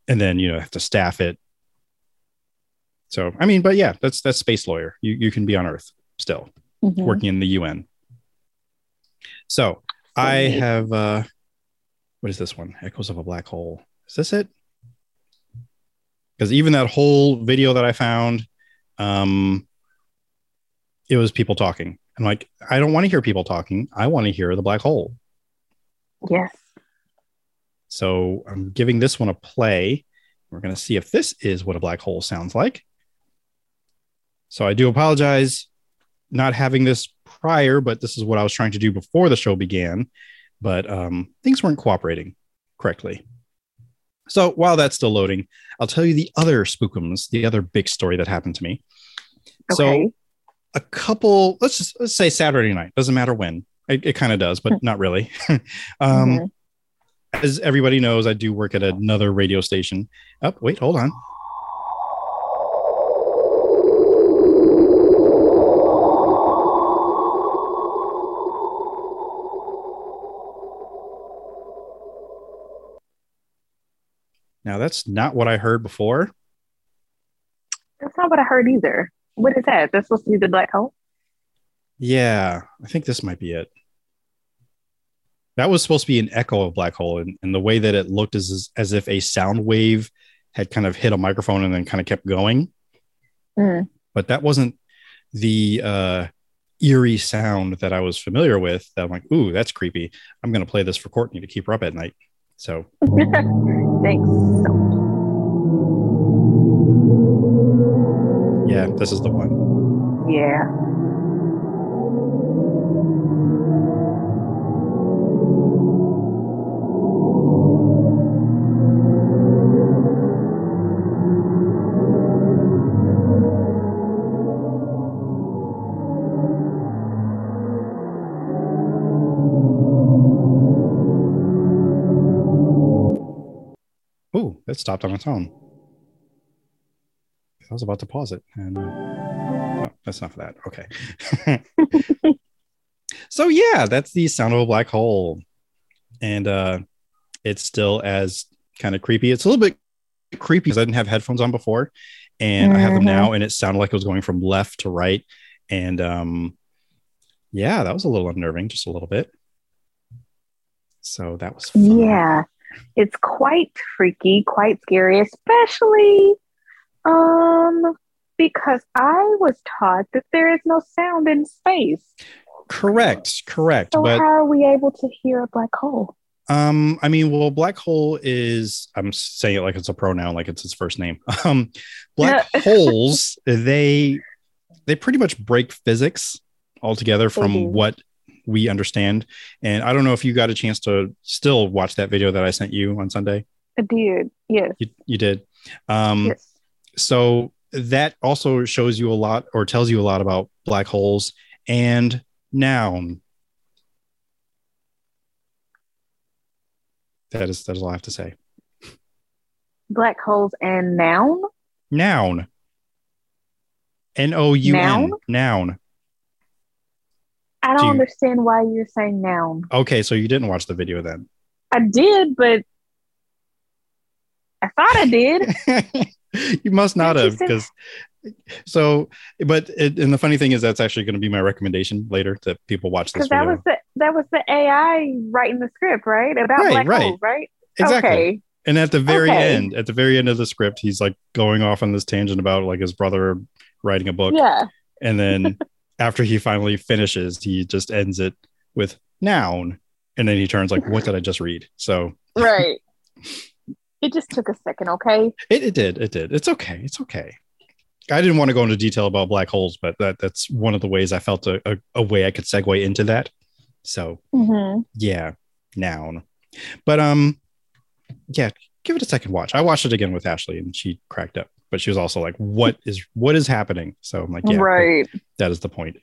And then you know have to staff it. So I mean, but yeah, that's that's space lawyer. You you can be on Earth still Mhm. working in the UN. So I have uh what is this one? Echoes of a black hole. Is this it? Because even that whole video that I found, um, it was people talking. I'm like, I don't want to hear people talking. I want to hear the black hole. Yes. So I'm giving this one a play. We're going to see if this is what a black hole sounds like. So I do apologize not having this prior, but this is what I was trying to do before the show began. But um, things weren't cooperating correctly. So while that's still loading, I'll tell you the other spookums, the other big story that happened to me. So a couple, let's just let's say Saturday night, doesn't matter when. It, it kind of does, but not really. [laughs] um, Mhm. As everybody knows, I do work at another radio station. Up, wait, hold on. Now that's not what I heard before. That's not what I heard either. What is that? That's supposed to be the black hole? Yeah, I think this might be it. That was supposed to be an echo of black hole, and, and the way that it looked is as, as if a sound wave had kind of hit a microphone and then kind of kept going. Mm. But that wasn't the uh, eerie sound that I was familiar with. That I'm like, ooh, that's creepy. I'm going to play this for Kortney to keep her up at night. So [laughs] Thanks. yeah, this is the one. Yeah. That stopped on its own. I was about to pause it, and oh, that's not for that. Okay. [laughs] so yeah, that's the sound of a black hole, and uh, it's still as kind of creepy. It's a little bit creepy because I didn't have headphones on before, and I have them now, and it sounded like it was going from left to right, and um, yeah, that was a little unnerving, just a little bit. So that was fun. Yeah, it's quite freaky, quite scary, especially um because I was taught that there is no sound in space. correct, correct, So but how are we able to hear a black hole? Um, I mean, well, black hole is I'm saying it like it's a pronoun, like it's his first name. [laughs] Um, black [laughs] holes, they they pretty much break physics altogether from do. what we understand. And I don't know if you got a chance to still watch that video that I sent you on Sunday. I did. Yes. You, you did. Um, yes. so that also shows you a lot or tells you a lot about black holes and noun. That is that is all I have to say. Black holes and noun. Noun. N O U N. Noun? I don't Do you- understand why you're saying noun. Okay, so you didn't watch the video then. I did, but I thought I did. [laughs] you must not have because so but it, and the funny thing is that's actually going to be my recommendation later that people watch this that video was the that was the AI writing the script, right? About Right, black right. right? exactly Okay. and at the very Okay. end at the very end of the script he's like going off on this tangent about like his brother writing a book Yeah. and then [laughs] after he finally finishes he just ends it with noun and then he turns like what did i just read so Right. it just took a second, okay? It, it did. It did. It's okay. It's okay. I didn't want to go into detail about black holes, but that that's one of the ways I felt a, a, a way I could segue into that. So Mm-hmm. yeah, noun. But um, yeah, give it a second watch. I watched it again with Ashley, and she cracked up. But she was also like, "What is what is happening?" So I'm like, "Yeah, Right. that is the point."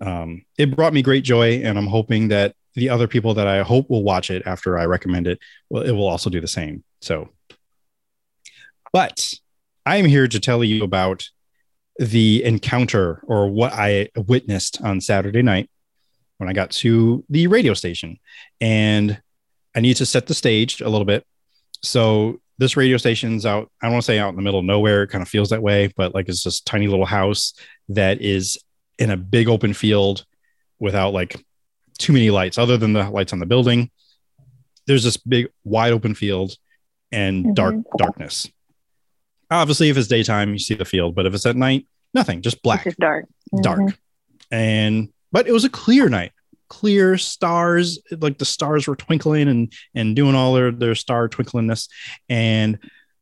Um, it brought me great joy, and I'm hoping that the other people that I hope will watch it after I recommend it, well, it will also do the same. So, but I am here to tell you about the encounter or what I witnessed on Saturday night when I got to the radio station. And I need to set the stage a little bit. So, this radio station's out, I don't want to say out in the middle of nowhere. It kind of feels that way, but like it's this tiny little house that is in a big open field without like too many lights other than the lights on the building. There's this big wide open field and dark Mhm. darkness. Obviously, if it's daytime, you see the field, but if it's at night, nothing, just black, It's just dark. dark. Mhm. And but it was a clear night, clear stars, like the stars were twinkling and and doing all their their star twinklingness. And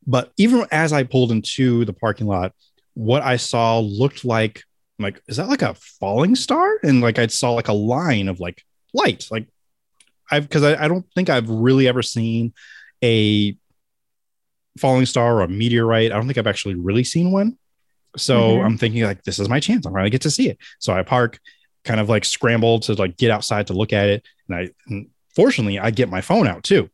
but even as I pulled into the parking lot, what I saw looked like I'm like is that like a falling star? And like I saw like a line of like light, like I've because I, I don't think I've really ever seen a falling star or a meteorite. I don't think I've actually really seen one. So Mhm. I'm thinking like this is my chance. I'm gonna get to see it. So I park, kind of like scramble to like get outside to look at it. And I and fortunately I get my phone out too.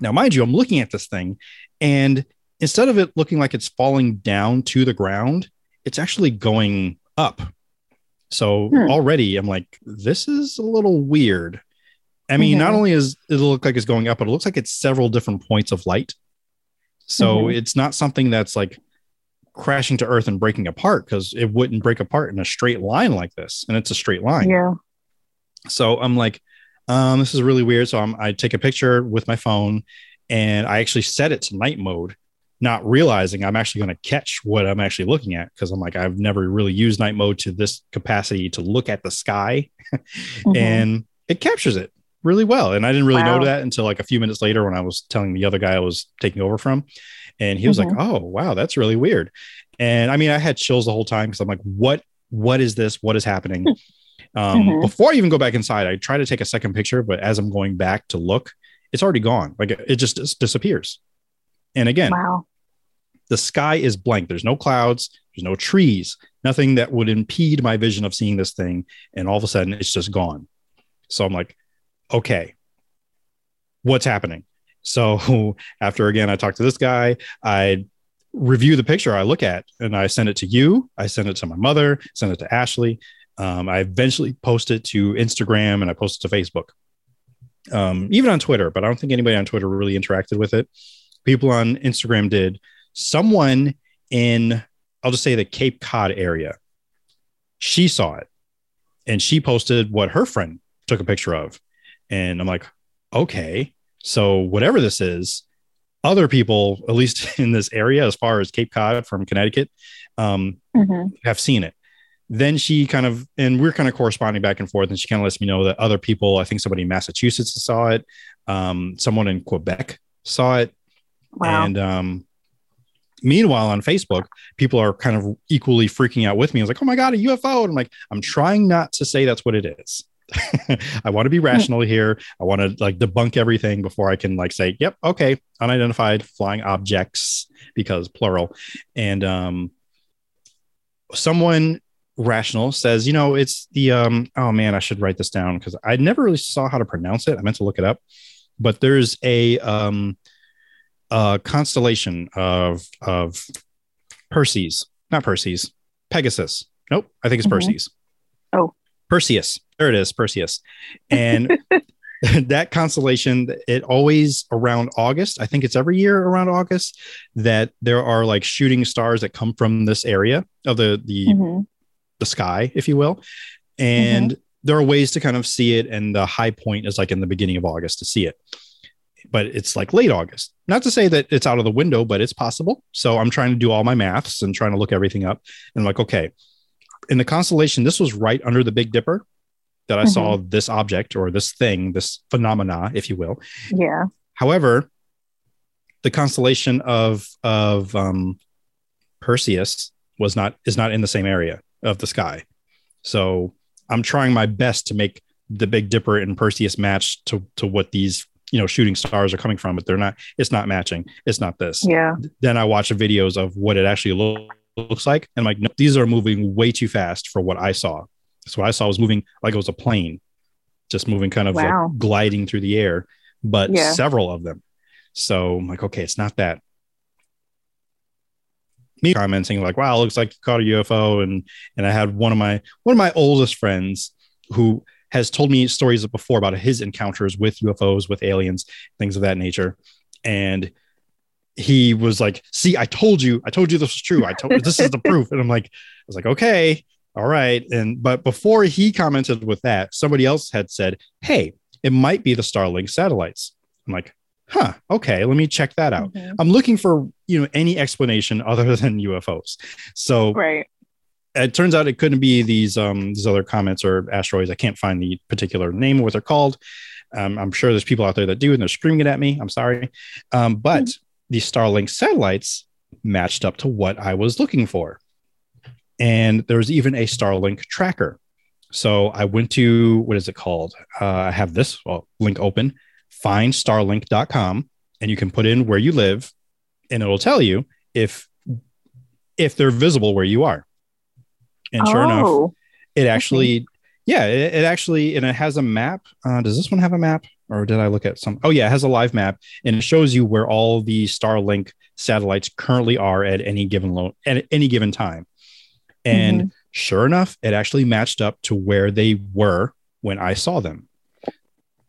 Now, mind you, I'm looking at this thing, and instead of it looking like it's falling down to the ground, it's actually going up. So Hmm. already I'm like, this is a little weird. I mean, not only is it look like it's going up, but it looks like it's several different points of light. So Mhm. it's not something that's like crashing to earth and breaking apart because it wouldn't break apart in a straight line like this. And it's a straight line. Yeah. So I'm like, um, this is really weird. So I'm, I take a picture with my phone and I actually set it to night mode, not realizing I'm actually going to catch what I'm actually looking at because I'm like, I've never really used night mode to this capacity to look at the sky [laughs] Mhm. and it captures it really well. And I didn't really know that until like a few minutes later when I was telling the other guy I was taking over from. And he was Mhm. like, Oh, wow, that's really weird. And I mean, I had chills the whole time because I'm like, what, what is this? What is happening? [laughs] Um, Mhm. Before I even go back inside, I try to take a second picture, but as I'm going back to look, it's already gone. Like it just dis- disappears. And again, wow. the sky is blank. There's no clouds, there's no trees, nothing that would impede my vision of seeing this thing. And all of a sudden, it's just gone. So I'm like, okay, what's happening? So [laughs] after again, I talk to this guy, I review the picture I look at and I send it to you. I send it to my mother, send it to Ashley. Um, I eventually post it to Instagram and I post it to Facebook, um, even on Twitter, but I don't think anybody on Twitter really interacted with it. People on Instagram did. Someone in I'll just say the Cape Cod area. She saw it and she posted what her friend took a picture of. And I'm like, okay, so whatever this is, other people, at least [laughs] in this area, as far as Cape Cod from Connecticut, um, Mhm. have seen it. Then she kind of, and we're kind of corresponding back and forth, and she kind of lets me know that other people, I think somebody in Massachusetts saw it, um, someone in Quebec saw it, Wow. and um, meanwhile, on Facebook, people are kind of equally freaking out with me. I was like, oh my God, a UFO. And I'm like, I'm trying not to say that's what it is. [laughs] I want to be rational here. I want to like debunk everything before I can like say, yep, okay, unidentified flying objects because plural. And um, someone rational says, you know, it's the um, oh man, I should write this down because I never really saw how to pronounce it. I meant to look it up, but there's a um, a constellation of of Perseus, not Perseus, Pegasus. Nope, I think it's Mhm. Perseus. Oh. Perseus. There it is, Perseus. And [laughs] that constellation, it always around August, I think it's every year around August, that there are like shooting stars that come from this area of the the Mhm. the sky, if you will. And there are ways to kind of see it. And the high point is like in the beginning of August to see it. But it's like late August. Not to say that it's out of the window, but it's possible. So I'm trying to do all my maths and trying to look everything up. And I'm like, okay, in the constellation, this was right under the Big Dipper that I saw this object or this thing, this phenomena, if you will. Yeah. However, the constellation of of um, Perseus was not is not in the same area of the sky. So I'm trying my best to make the Big Dipper and Perseus match to to what these you know shooting stars are coming from, but they're not. It's not matching. It's not this. Yeah. Then I watch videos of what it actually lo- looks like, and I'm like, no, these are moving way too fast for what I saw. So what I saw was moving like it was a plane, just moving kind of like gliding through the air, but Yeah. several of them. So I'm like, okay, it's not that. Me commenting like, wow, it looks like you caught a UFO, and and I had one of my one of my oldest friends who has told me stories before about his encounters with UFOs, with aliens, things of that nature, and he was like, "See, I told you, I told you this was true. I told this is the proof." And I'm like, I was like, okay, all right. And but before he commented with that, somebody else had said, "Hey, it might be the Starlink satellites." I'm like, huh, okay, let me check that out. Mhm. I'm looking for you know any explanation other [laughs] than UFOs. So Right. it turns out it couldn't be these um these other comets or asteroids. I can't find the particular name of what they're called. Um, I'm sure there's people out there that do, and they're screaming it at me. I'm sorry, um, but the Starlink satellites matched up to what I was looking for, and there was even a Starlink tracker. So I went to what is it called? Uh, I have this well, link open. Findstarlink.com, and you can put in where you live, and it'll tell you if if they're visible where you are. And sure enough, oh, it actually, yeah, it, it actually, and it has a map. Uh, does this one have a map, or did I look at some? Oh yeah, it has a live map, and it shows you where all the Starlink satellites currently are at any given at any given time. And sure enough, it actually matched up to where they were when I saw them,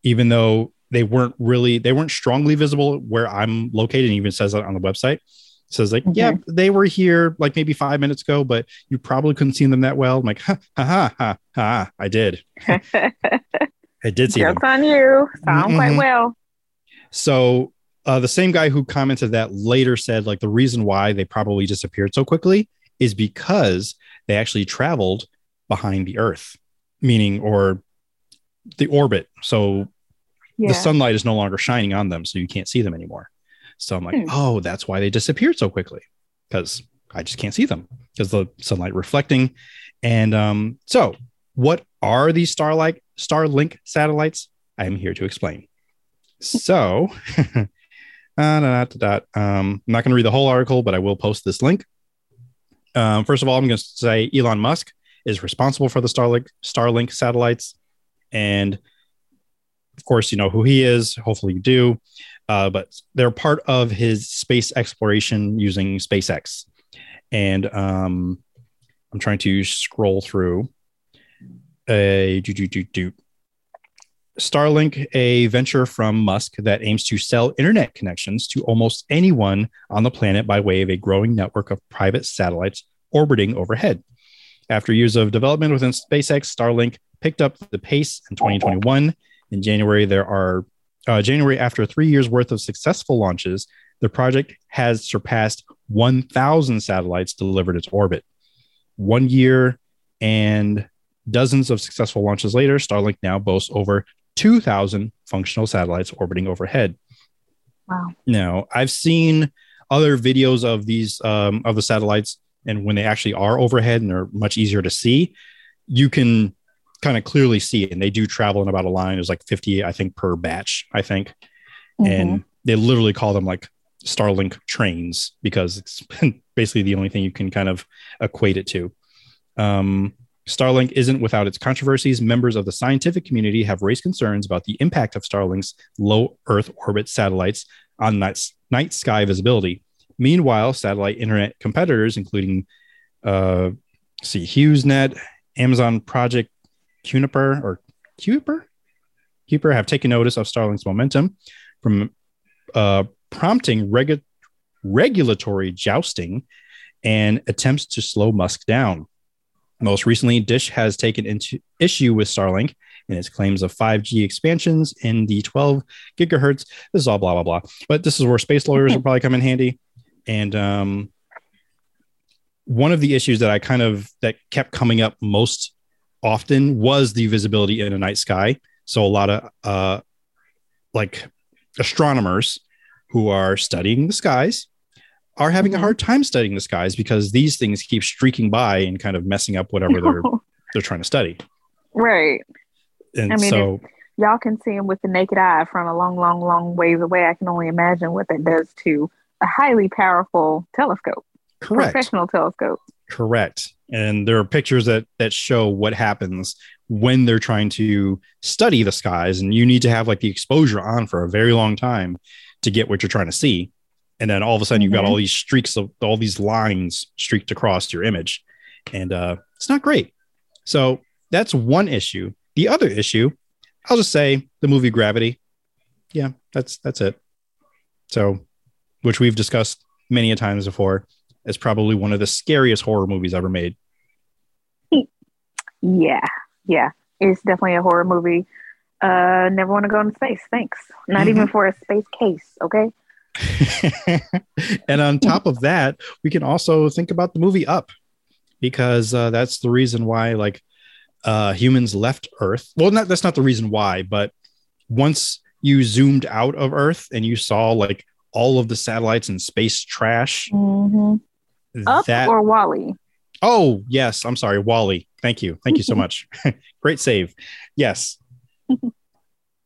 even though they weren't really they weren't strongly visible where I'm located. And even says that on the website. It says like, Mhm. yeah, they were here like maybe five minutes ago, but you probably couldn't see them that well. I'm like, ha ha ha ha, ha I did. [laughs] I did see them. Jokes on you. Sound quite Mhm. well. So uh, the same guy who commented that later said like the reason why they probably disappeared so quickly is because they actually traveled behind the Earth, meaning or the orbit. So Yeah. the sunlight is no longer shining on them, so you can't see them anymore. So I'm like, Hmm. oh, that's why they disappeared so quickly because I just can't see them because the sunlight reflecting. And um, so, what are these Starlight Starlink satellites? I am here to explain. So, [laughs] uh, um, I'm not going to read the whole article, but I will post this link. Um, first of all, I'm going to say Elon Musk is responsible for the Starlink Starlink satellites, and of course, you know who he is. Hopefully, you do. Uh, but they're part of his space exploration using SpaceX. And um, I'm trying to scroll through. A do do do do. Starlink, a venture from Musk that aims to sell internet connections to almost anyone on the planet by way of a growing network of private satellites orbiting overhead. After years of development within SpaceX, Starlink picked up the pace in 2021. In January, there are uh, January after three years worth of successful launches, the project has surpassed 1,000 satellites delivered its orbit. One year and dozens of successful launches later, Starlink now boasts over 2,000 functional satellites orbiting overhead. Wow. Now, I've seen other videos of these um, of the satellites, and when they actually are overhead and they're much easier to see, you can kind of clearly see it. And they do travel in about a line. There's like 50, I think, per batch, I think. And they literally call them like Starlink trains because it's [laughs] basically the only thing you can kind of equate it to. Um, Starlink isn't without its controversies. Members of the scientific community have raised concerns about the impact of Starlink's low Earth orbit satellites on night, sky visibility. Meanwhile, satellite internet competitors, including uh, see HughesNet, Amazon Project Cuniper or Kuiper, Kuiper, have taken notice of Starlink's momentum from uh, prompting regu- regulatory jousting and attempts to slow Musk down. Most recently, Dish has taken into issue with Starlink and its claims of 5G expansions in the 12 gigahertz. This is all blah blah blah. But this is where space lawyers will probably come in handy. And um, one of the issues that I kind of that kept coming up most often was the visibility in a night sky. So a lot of uh, like astronomers who are studying the skies are having a mm-hmm. hard time studying the skies because these things keep streaking by and kind of messing up whatever they're [laughs] they're trying to study. right. And I mean, so Y'all can see them with the naked eye from a long, long, long ways away. I can only imagine what that does to a highly powerful telescope, correct, professional telescope. correct. And there are pictures that that show what happens when they're trying to study the skies, and you need to have like the exposure on for a very long time to get what you're trying to see. And then all of a sudden, you've got Mhm. all these streaks of all these lines streaked across your image, and uh, it's not great. So that's one issue. The other issue, I'll just say, the movie Gravity. Yeah, that's that's it. So, which we've discussed many a times before, is probably one of the scariest horror movies ever made. Yeah, yeah. It's definitely a horror movie. Uh, never want to go into space. Thanks. Not even for a space case. Okay. [laughs] and on top of that, we can also think about the movie Up because uh, that's the reason why like uh, humans left Earth. Well, not that's not the reason why, but once you zoomed out of Earth and you saw like all of the satellites and space trash, hmm Up that or Wall-E? oh yes, I'm sorry, Wall-E. Thank you, thank you so much. [laughs] Great save. Yes. [laughs]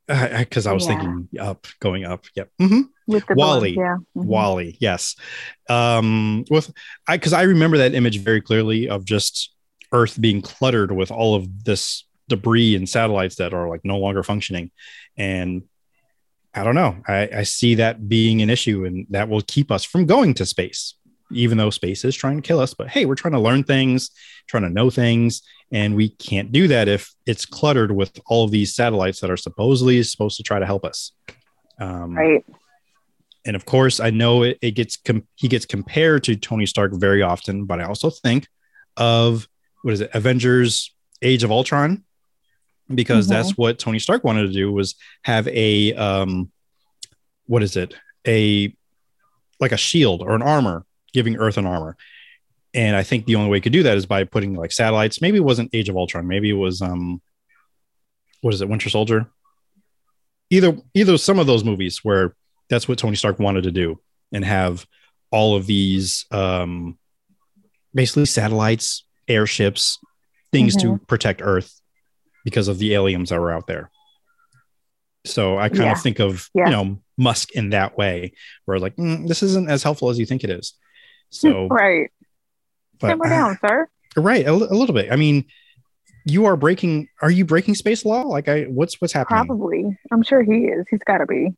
Because I was Yeah. thinking up, going up. Yep. hmm With the Wall-E. balloons, yeah. Mhm. Wall-E, yes. Um, with I because I remember that image very clearly of just Earth being cluttered with all of this debris and satellites that are like no longer functioning, and I don't know. I, I see that being an issue, and that will keep us from going to space, even though space is trying to kill us. But hey, we're trying to learn things, trying to know things, and we can't do that if it's cluttered with all of these satellites that are supposedly supposed to try to help us. Um, Right. And of course i know it, it gets com- he gets compared to tony stark very often but i also think of what is it avengers age of ultron? Because Mhm. that's what tony stark wanted to do was have a um what is it? A like a shield or an armor giving earth an armor. And i think the only way he could do that is by putting like satellites. Maybe it wasn't age of ultron. Maybe it was um what is it winter soldier? Either either some of those movies where that's what Tony Stark wanted to do and have all of these um basically satellites, airships, things to protect Earth because of the aliens that were out there. So I kind Yeah. of think of Yeah. you know Musk in that way, where like "Mm, this isn't as helpful as you think it is. So, [laughs] right. but, Simmer down, [sighs] sir. right, a, a little bit. I mean, you are breaking. Are you breaking space law? Like, I what's what's happening? Probably. I'm sure he is. He's got to be.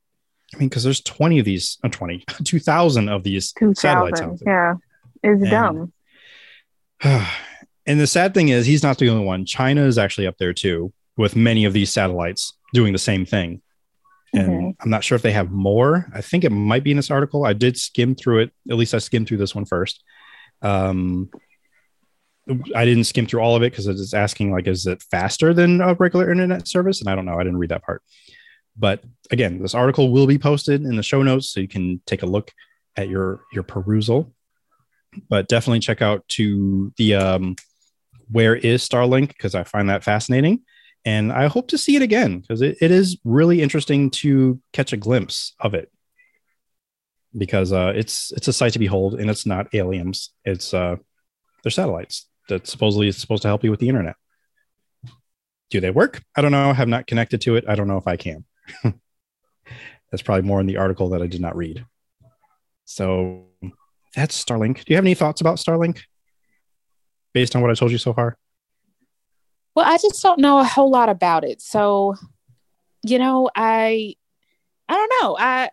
I mean, because there's 20 of these, uh, 20, [laughs] 2,000 of these satellites out there. Yeah. It's And- dumb. [sighs] and the sad thing is, he's not the only one. China is actually up there too, with many of these satellites. doing the same thing. And Mhm. I'm not sure if they have more. I think it might be in this article. I did skim through it. At least I skimmed through this one first. Um, I didn't skim through all of it because it's asking like, is it faster than a regular internet service? And I don't know. I didn't read that part. But again, this article will be posted in the show notes, so you can take a look at your your perusal. But definitely check out to the um, where is Starlink because I find that fascinating, and I hope to see it again because it, it is really interesting to catch a glimpse of it because uh, it's it's a sight to behold, and it's not aliens. It's uh, they're satellites that supposedly is supposed to help you with the internet. Do they work? I don't know. I have not connected to it. I don't know if I can. [laughs] That's probably more in the article that I did not read. So that's Starlink. Do you have any thoughts about Starlink based on what I told you so far? Well, I just don't know a whole lot about it. So, you know, I I don't know. I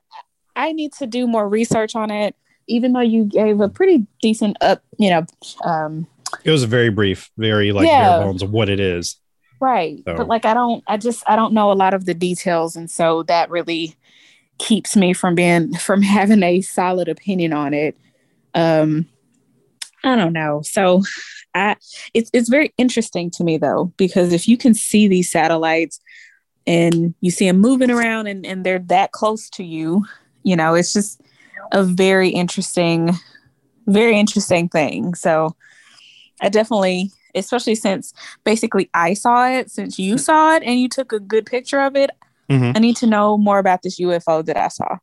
I need to do more research on it. Even though you gave a pretty decent up, you know, um, It was a very brief, very like Yeah. bare bones of what it is. Right. So- But like I don't I just I don't know a lot of the details and so that really keeps me from being [laughs] from having a solid opinion on it. Um I don't know. So I it's it's very interesting to me though because if you can see these satellites and you see them moving around and, and they're that close to you, you know, it's just a very interesting, very interesting thing. So I definitely, especially since basically I saw it, since you saw it and you took a good picture of it, Mhm. I need to know more about this UFO that I saw.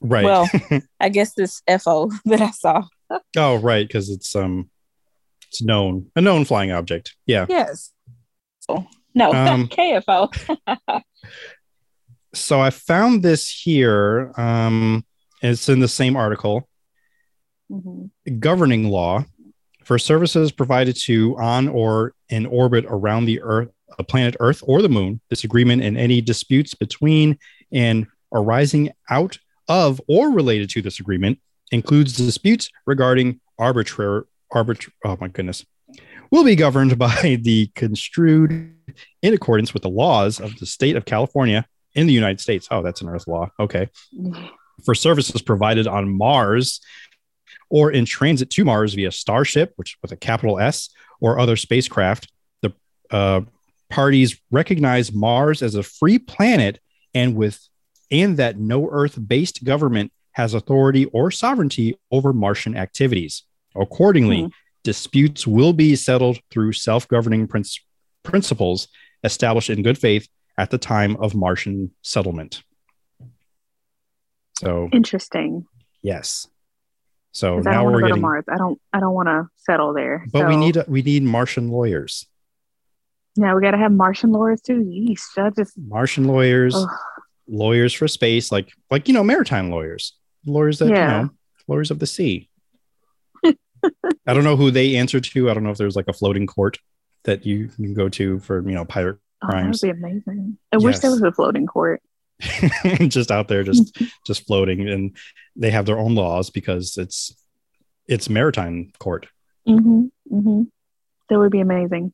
Right. Well, [laughs] I guess this FO [laughs] that I saw. oh, right, because it's um it's known a known flying object. Yeah. Yes. Oh, no, [laughs] Um, KFO. So I found this here. Um it's in the same article. Mhm. governing law for services provided to on or in orbit around the earth a planet earth or the moon this agreement and any disputes between and arising out of or related to this agreement includes disputes regarding arbitrary arbitra- oh my goodness will be governed [laughs] by the construed in accordance with the laws of the state of california in the united states. Oh that's an earth law. Okay. Mm-hmm. For services provided on mars or in transit to Mars via Starship, which with a capital S, or other spacecraft. The uh, parties recognize Mars as a free planet and with and that no Earth-based government has authority or sovereignty over Martian activities. Accordingly, Hmm. disputes will be settled through self-governing princ- principles established in good faith at the time of Martian settlement. So, Interesting. yes. So now we're to go getting to Mars. I don't. I don't want to settle there. but we So, need we need Martian lawyers. Yeah, we got to have Martian lawyers too. Yeesh, I just. Martian lawyers, ugh. lawyers for space, like like you know, maritime lawyers, lawyers that Yeah. you know, lawyers of the sea. [laughs] I don't know who they answer to. I don't know if there's like a floating court that you can go to for you know pirate Oh, that would be amazing. I wish there was a floating court. [laughs] just out there, just just floating, and they have their own laws because it's it's maritime court. hmm hmm That would be amazing.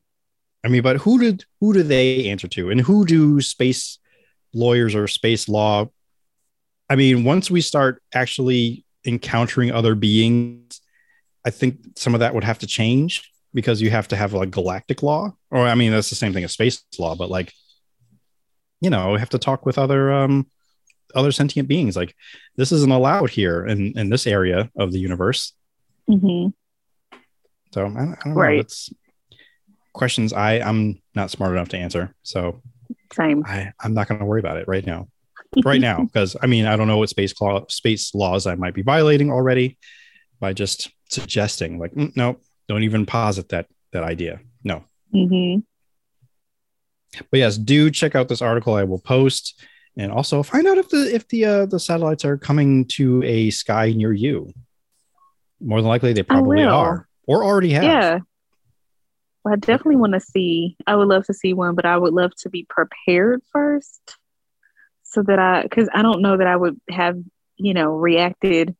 I mean, but who did who do they answer to, and who do space lawyers or space law? I mean, once we start actually encountering other beings, I think some of that would have to change because you have to have like galactic law, or I mean, that's the same thing as space law, but like, you know, have to talk with other um other sentient beings. Like, this isn't allowed here in in this area of the universe. mm-hmm. So I, I don't know. Right. It's questions I I'm not smart enough to answer. So Same. I I'm not going to worry about it right now. Right now, [laughs] because I mean I don't know what space claw, space laws I might be violating already by just suggesting like "Mm, no, don't even posit that that idea. No. hmm But yes, do check out this article I will post, and also find out if the if the uh, the satellites are coming to a sky near you. More than likely, they probably are, or already have. Yeah. Well, I definitely want to see. I would love to see one, but I would love to be prepared first, so that I, because I don't know that I would have, you know, reacted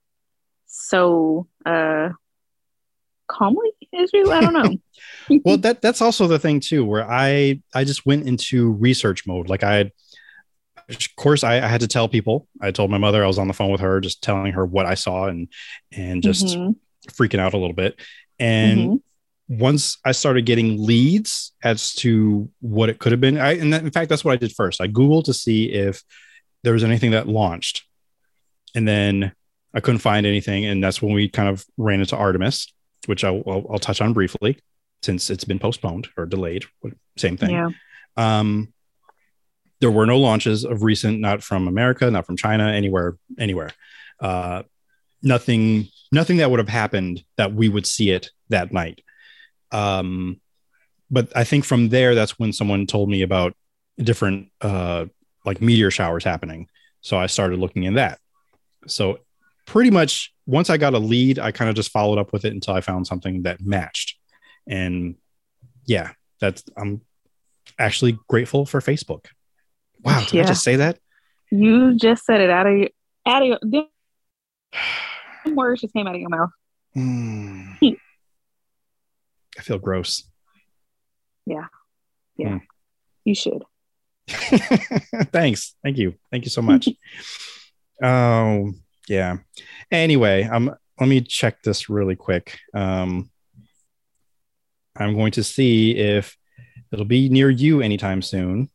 so uh calmly you. I don't know. [laughs] well that that's also the thing too where i i just went into research mode like i of course, I, I had to tell people. I told my mother I was on the phone with her, just telling her what I saw and and just Mhm. freaking out a little bit. And Mhm. once I started getting leads as to what it could have been, I and that, in fact that's what I did first. I googled to see if there was anything that launched, and then I couldn't find anything, and that's when we kind of ran into Artemis, which I'll, I'll, I'll touch on briefly since it's been postponed or delayed. Same thing. Yeah. Um, there were no launches of recent, not from America, not from China, anywhere, anywhere. Uh, nothing, nothing that would have happened that we would see it that night. Um, but I think from there, that's when someone told me about different, uh, like meteor showers happening. So I started looking in that. So pretty much once I got a lead, I kind of just followed up with it until I found something that matched. And yeah, that's I'm actually grateful for Facebook. Wow, did I just say that? You just said it out of your out of your [sighs] them words just came out of your mouth. Hmm. I feel gross. Yeah. Yeah. Mm. You should. [laughs] Thanks. Thank you. Thank you so much. Oh, [laughs] yeah. Anyway, um let me check this really quick. Um I'm going to see if it'll be near you anytime soon.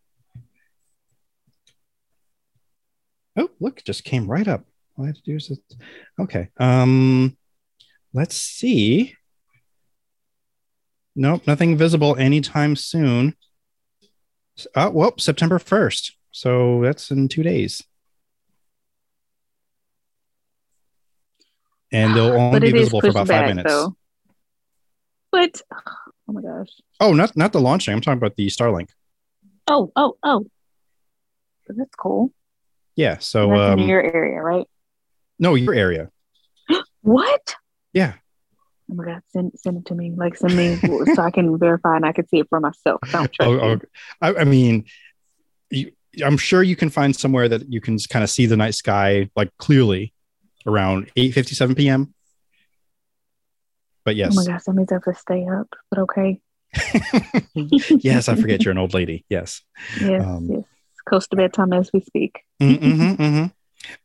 Oh, look, just came right up. All I have to do is okay. Um let's see. Nope, nothing visible anytime soon. Oh, well, September 1st. So that's in two days. And they'll only be visible for about five back, minutes. though. But oh my gosh. Oh, not not the launching. I'm talking about the Starlink. Oh, oh, oh. That's cool. Yeah. So um, in your area, right? no, your area. [gasps] What? Yeah. Oh my god, send send it to me. Like send me [laughs] so I can verify and I can see it for myself. I don't trust Oh, you. oh, I, I mean, you, I'm sure you can find somewhere that you can kind of see the night sky like clearly around 8:57 p.m. But yes, Oh my gosh, that means I have to stay up. But okay. [laughs] yes, I forget you're an old lady. Yes. Yes, Um, yes. Close to bedtime as we speak. Mhm, [laughs] mhm.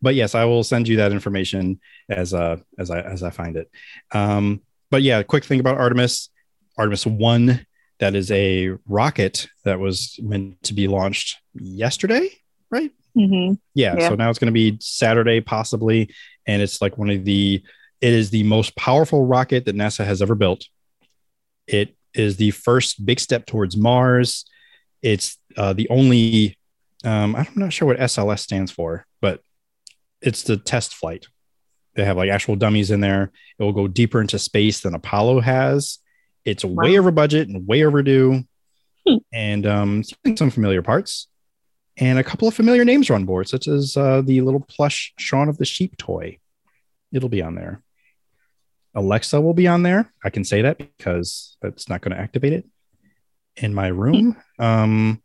But yes, I will send you that information as uh as I as I find it. Um, but yeah, quick thing about Artemis, Artemis One, that is a rocket that was meant to be launched yesterday, right? Hmm Yeah, Yeah. So now it's going to be Saturday, possibly, and it's like one of the. It is the most powerful rocket that NASA has ever built. It is the first big step towards Mars. It's uh, the only. Um, I'm not sure what SLS stands for, but it's the test flight. They have like actual dummies in there. It will go deeper into space than Apollo has. It's way over budget and way overdue, Hmm. and um, some familiar parts and a couple of familiar names are on board, such as uh, the little plush Shaun of the Sheep toy. It'll be on there. Alexa will be on there. I can say that because that's not going to activate it in my room. [laughs] Um,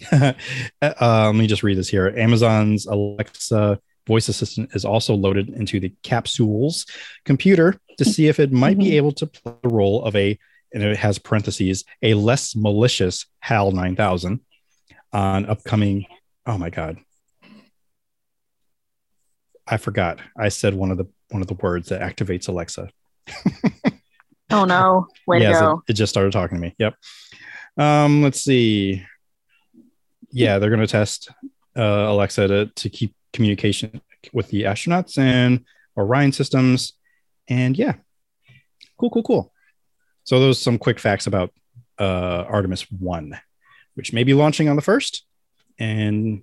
[laughs] uh, let me just read this here. Amazon's Alexa voice assistant is also loaded into the capsules computer to see if it might be Mhm. able to play the role of a, and it has parentheses, a less malicious HAL 9000 on upcoming. Oh my God. I forgot. I said one of the one of the words that activates Alexa. [laughs] Oh no. Way to it, it just started talking to me. Yep. Um, let's see. Yeah, they're going to test uh, Alexa to, to keep communication with the astronauts and Orion systems. And yeah, cool, cool, cool. So those are some quick facts about uh, Artemis One, which may be launching on the first, and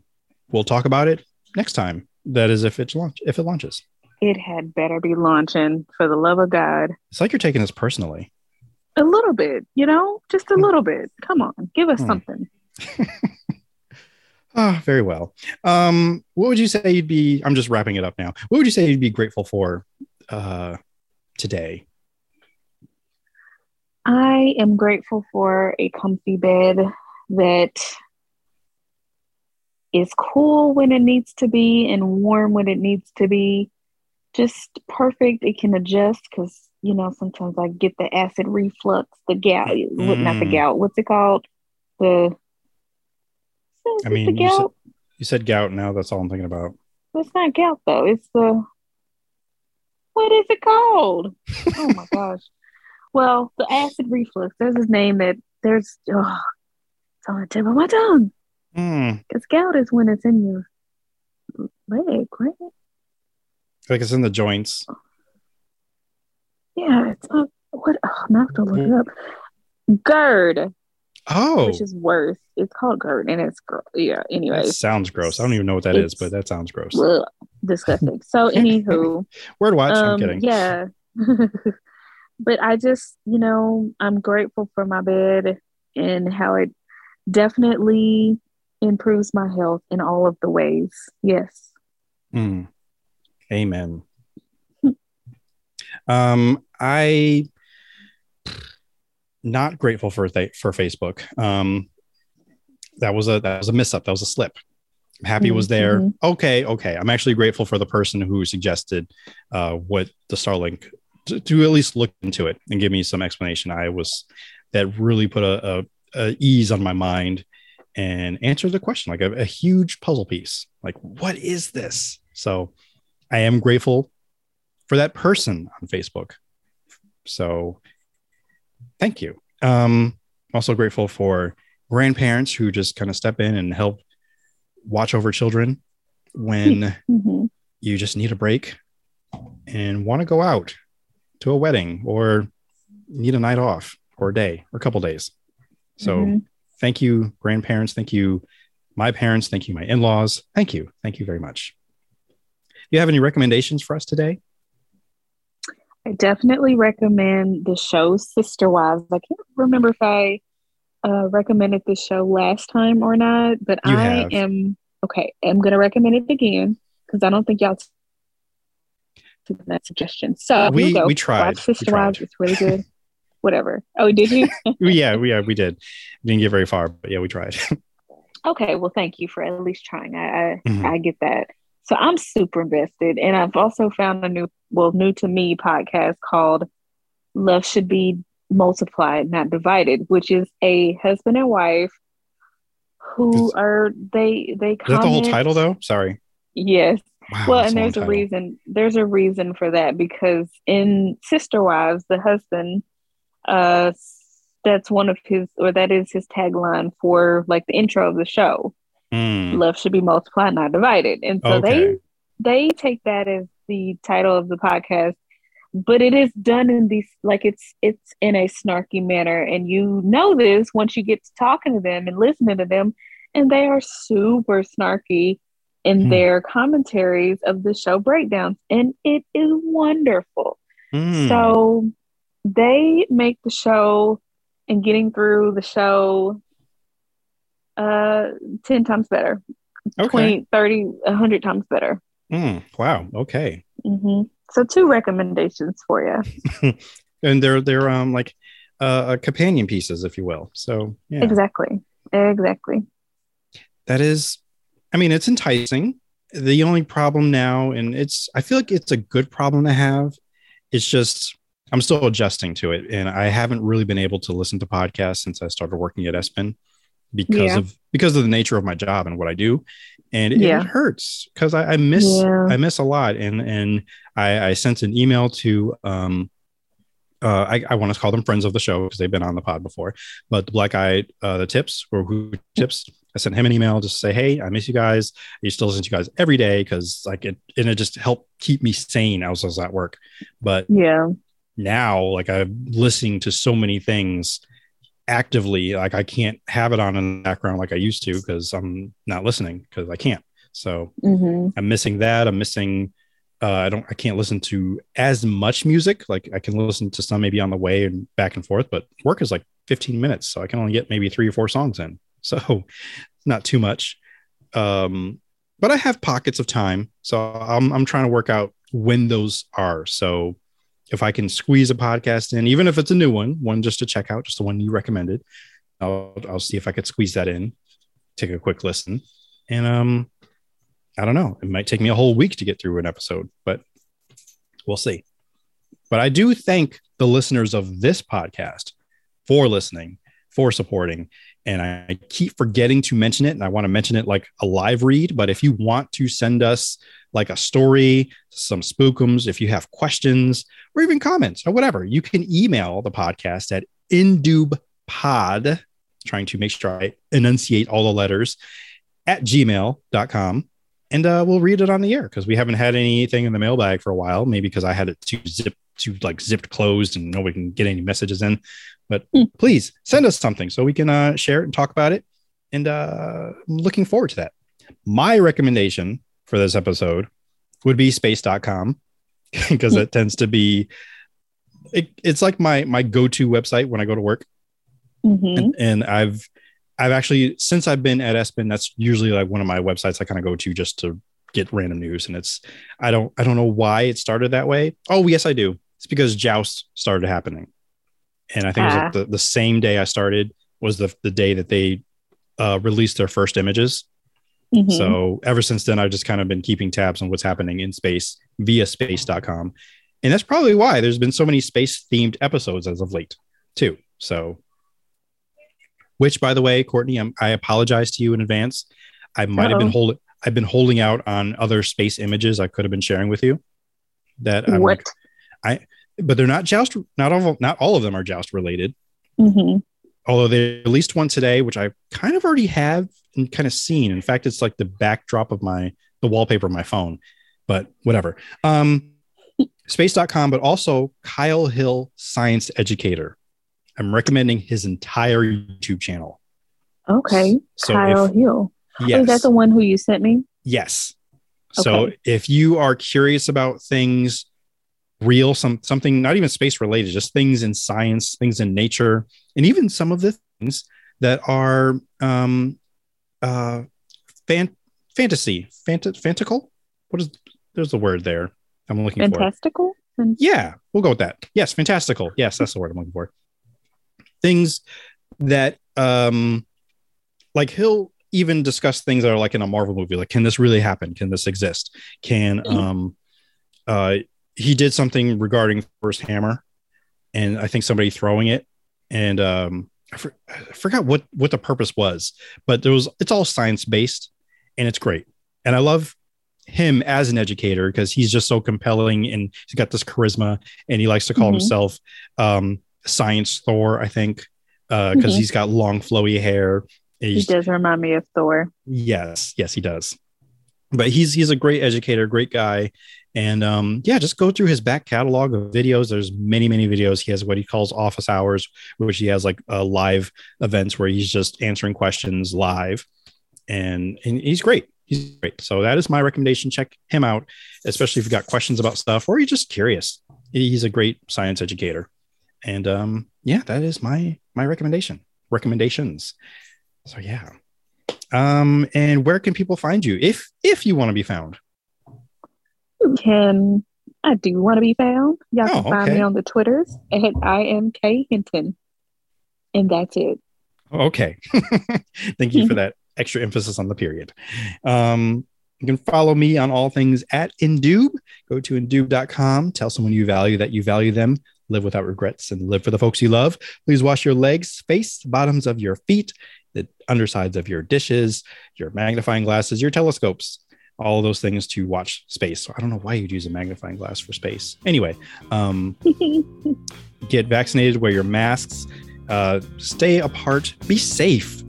we'll talk about it next time. That is, if it's launch if it launches. It had better be launching for the love of God. It's like you're taking this personally. A little bit, you know, just a Hmm. little bit. Come on, give us Hmm. something. [laughs] Ah, very well. Um, what would you say you'd be? I'm just wrapping it up now. What would you say you'd be grateful for uh, today? I am grateful for a comfy bed that is cool when it needs to be and warm when it needs to be. Just perfect. It can adjust because, you know, sometimes I get the acid reflux, the gout, what not the Mm. gout, what's it called? The, I mean, the you said- gout? You said gout. Now that's all I'm thinking about. It's not gout though. It's the what is it called? [laughs] oh my gosh. Well, the acid reflux. There's his name that there's oh, on the tip of my tongue. Hmm. Because gout is when it's in your leg, right? Like it's in the joints. Yeah, it's not what oh, I'm gonna have to look it up. GERD, Oh, which is worse. It's called GERD and it's gr- yeah, anyway. sounds gross. I don't even know what that is, It's- but that sounds gross. Ugh, disgusting. So [laughs] anywho, Word watch. I'm um, kidding. yeah. [laughs] but I just, you know, I'm grateful for my bed and how it definitely improves my health in all of the ways. Yes. Mm. Amen. [laughs] um, I not grateful for th- for Facebook. Um, that was a that was a miss up. That was a slip. Happy was there. Okay, okay. I'm actually grateful for the person who suggested uh, what the Starlink to, to at least look into it and give me some explanation. I was that really put a, a, a ease on my mind and answered the question like a, a huge puzzle piece. Like, what is this? So I am grateful for that person on Facebook. So thank you. Um, also grateful for grandparents who just kind of step in and help watch over children when [laughs] hmm you just need a break and want to go out to a wedding or need a night off or a day or a couple days. So Mhm. thank you, grandparents. Thank you, my parents. Thank you, my in laws. Thank you. Thank you very much. Do you have any recommendations for us today? I definitely recommend the show Sister Wives. I can't remember if I uh, recommended this show last time or not, but You I have. am okay. I'm going to recommend it again because I don't think y'all took that suggestion. So We- we tried. Watch Sister We tried. Wives. It's really good. [laughs] Whatever. Oh, did you? [laughs] yeah, we, yeah, we did. We didn't get very far, but yeah, we tried. [laughs] okay. Well, thank you for at least trying. I I, Mhm. I get that. So I'm super invested, and I've also found a new, well, new to me podcast called "Love Should Be Multiplied, Not Divided," which is a husband and wife who Is- are they they Comment, Is that the whole title though? Sorry. Yes. Wow. well, and there's a title. reason. There's a reason for that because in Sister Wives, the husband, uh, that's one of his, or that is his tagline for like the intro of the show. Hmm. Love should be multiplied, not divided. And so Okay. they they take that as the title of the podcast, but it is done in these like it's it's in a snarky manner, and you know this once you get to talking to them and listening to them, and they are super snarky in Hmm. their commentaries of the show breakdowns, and it is wonderful. Hmm. So they make the show and getting through the show uh 10 times better okay. 20 30 100 times better Hmm. Wow. Okay. hmm so two recommendations for you [laughs] And they're they're um like uh companion pieces, if you will. So yeah. exactly exactly that is i mean it's enticing the only problem now and it's i feel like it's a good problem to have it's just i'm still adjusting to it and i haven't really been able to listen to podcasts since i started working at ESPN because Yeah. of because of the nature of my job and what i do and it, Yeah. hurts because I, I miss Yeah. i miss a lot and and i i sent an email to um uh, I, I want to call them friends of the show because they've been on the pod before. But the black eye, uh, the tips or who tips, I sent him an email just to say, Hey, I miss you guys. I used to listen to you guys every day because like it, and it just helped keep me sane as I was at work. But yeah now, like I'm listening to so many things actively, like I can't have it on in the background like I used to because I'm not listening because I can't. So hmm I'm missing that. I'm missing. Uh, I don't. I can't listen to as much music. Like I can listen to some maybe on the way and back and forth. But work is like 15 minutes, so I can only get maybe three or four songs in. [laughs] So not too much. Um, but I have pockets of time, so I'm I'm trying to work out when those are. So if I can squeeze a podcast in, even if it's a new one, one just to check out, just the one you recommended, I'll I'll see if I could squeeze that in, take a quick listen, and um, I don't know. It might take me a whole week to get through an episode, but we'll see. But I do thank the listeners of this podcast for listening, for supporting, And I keep forgetting to mention it, and I want to mention it like a live read. But if you want to send us like a story, some spookums, if you have questions or even comments or whatever, you can email the podcast at indoobpod, trying to make sure I enunciate all the letters at gmail.com. And uh, we'll read it on the air because we haven't had anything in the mailbag for a while. Maybe because I had it to zip to like zipped closed and nobody can get any messages in. But Hmm. please send us something so we can uh, share it and talk about it. And uh, I'm looking forward to that. My recommendation for this episode would be space.com because [laughs] it tends to be it, it's like my my go-to website when I go to work Mhm. and, and I've I've actually since I've been at ESPN, that's usually like one of my websites I kind of go to just to get random news. And it's I don't I don't know why it started that way. Oh yes, I do. It's because Joust started happening, and I think it was Ah. like the, the same day I started was the the day that they uh, released their first images. Mhm. So ever since then, I've just kind of been keeping tabs on what's happening in space via space.com. And that's probably why there's been so many space themed episodes as of late, too. So, which by the way, Kortney, I'm, I apologize to you in advance. I might have been holding, I've been holding out on other space images I could have been sharing with you that I'm what? like, but they're not joust, not all, not all of them are joust related hmm although they released one today which i kind of already have and kind of seen in fact it's like the backdrop of my the wallpaper of my phone but whatever um space.com but also kyle hill science educator i'm recommending his entire youtube channel Okay. so Kyle if, Hill. yes Is that the one who you sent me? yes so Okay. if you are curious about things real some something not even space related just things in science things in nature and even some of the things that are um uh fan fantasy fant- fantical? What is there's the word there i'm looking for. Fantastical? Yeah we'll go with that. Yes fantastical. Yes that's the word i'm looking for. Things that um like he'll even discuss things that are like in a marvel movie like can this really happen? Can this exist? Can um uh he did something regarding first hammer and i think somebody throwing it and um I, for, I forgot what what the purpose was but there was it's all science based and it's great and i love him as an educator because he's just so compelling and he's got this charisma and he likes to call Mhm. himself um science thor i think uh because Mhm. he's got long flowy hair He does remind me of Thor. Yes, yes, he does. But he's he's a great educator, great guy, and um, yeah, just go through his back catalog of videos. There's many many videos. He has what he calls office hours, which he has like uh, live events where he's just answering questions live, and and he's great. He's great. So that is my recommendation. Check him out, especially if you've got questions about stuff or you're just curious. He's a great science educator, and um, yeah, that is my my recommendation. Recommendations. So yeah. Um, and where can people find you if if you want to be found? You can I do want to be found. Y'all can Oh, find okay. me on the Twitters at I am K Hinton. And that's it. Okay. [laughs] Thank you for that extra emphasis on the period. Um, you can follow me on all things at Indoob. Go to indoob.com. Tell someone you value that you value them. Live without regrets and live for the folks you love. Please wash your legs, face, bottoms of your feet, the undersides of your dishes, your magnifying glasses, your telescopes, all of those things to watch space. So I don't know why you'd use a magnifying glass for space. Anyway, um, [laughs] get vaccinated, wear your masks, uh, stay apart, be safe.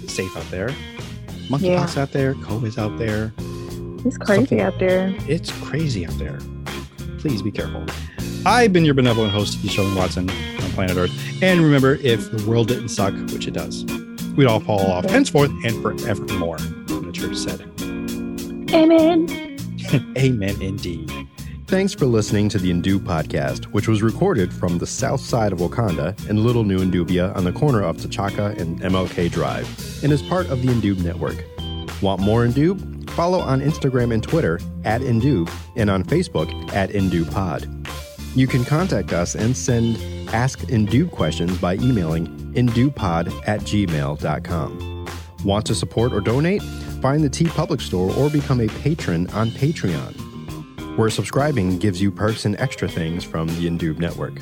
Be safe out there. Monkeypox out there, COVID's out there. It's crazy Something- out there. It's crazy out there. Please be careful. I've been your benevolent host, Keith Sherman Watson on planet Earth. And remember, if the world didn't suck, which it does, we'd all fall off henceforth and forevermore. The church said. Amen. [laughs] Amen indeed. Thanks for listening to the Indoob podcast, which was recorded from the south side of Wakanda in Little New Indoobia on the corner of T'Chaka and MLK Drive, and is part of the Indoob network. Want more Indoob? Follow on Instagram and Twitter at Indoob and on Facebook at IndoobPod. You can contact us and send Ask Indoob questions by emailing indoobpod at gmail.com. Want to support or donate? Find the TeePublic Store or become a patron on Patreon where subscribing gives you perks and extra things from the Indoob network.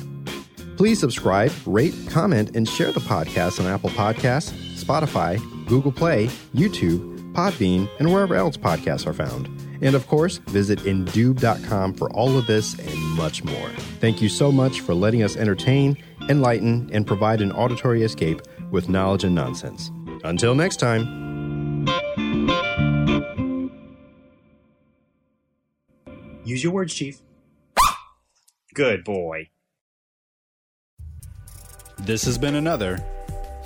Please subscribe, rate, comment, and share the podcast on Apple Podcasts, Spotify, Google Play, YouTube, Podbean, and wherever else podcasts are found. And of course, visit indoob.com for all of this and much more. Thank you so much for letting us entertain, enlighten, and provide an auditory escape with knowledge and nonsense. Until next time. Use your words, Chief. [coughs] Good boy. This has been another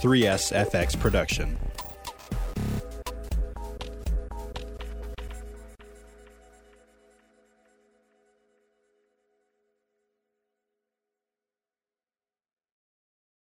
3SFX production.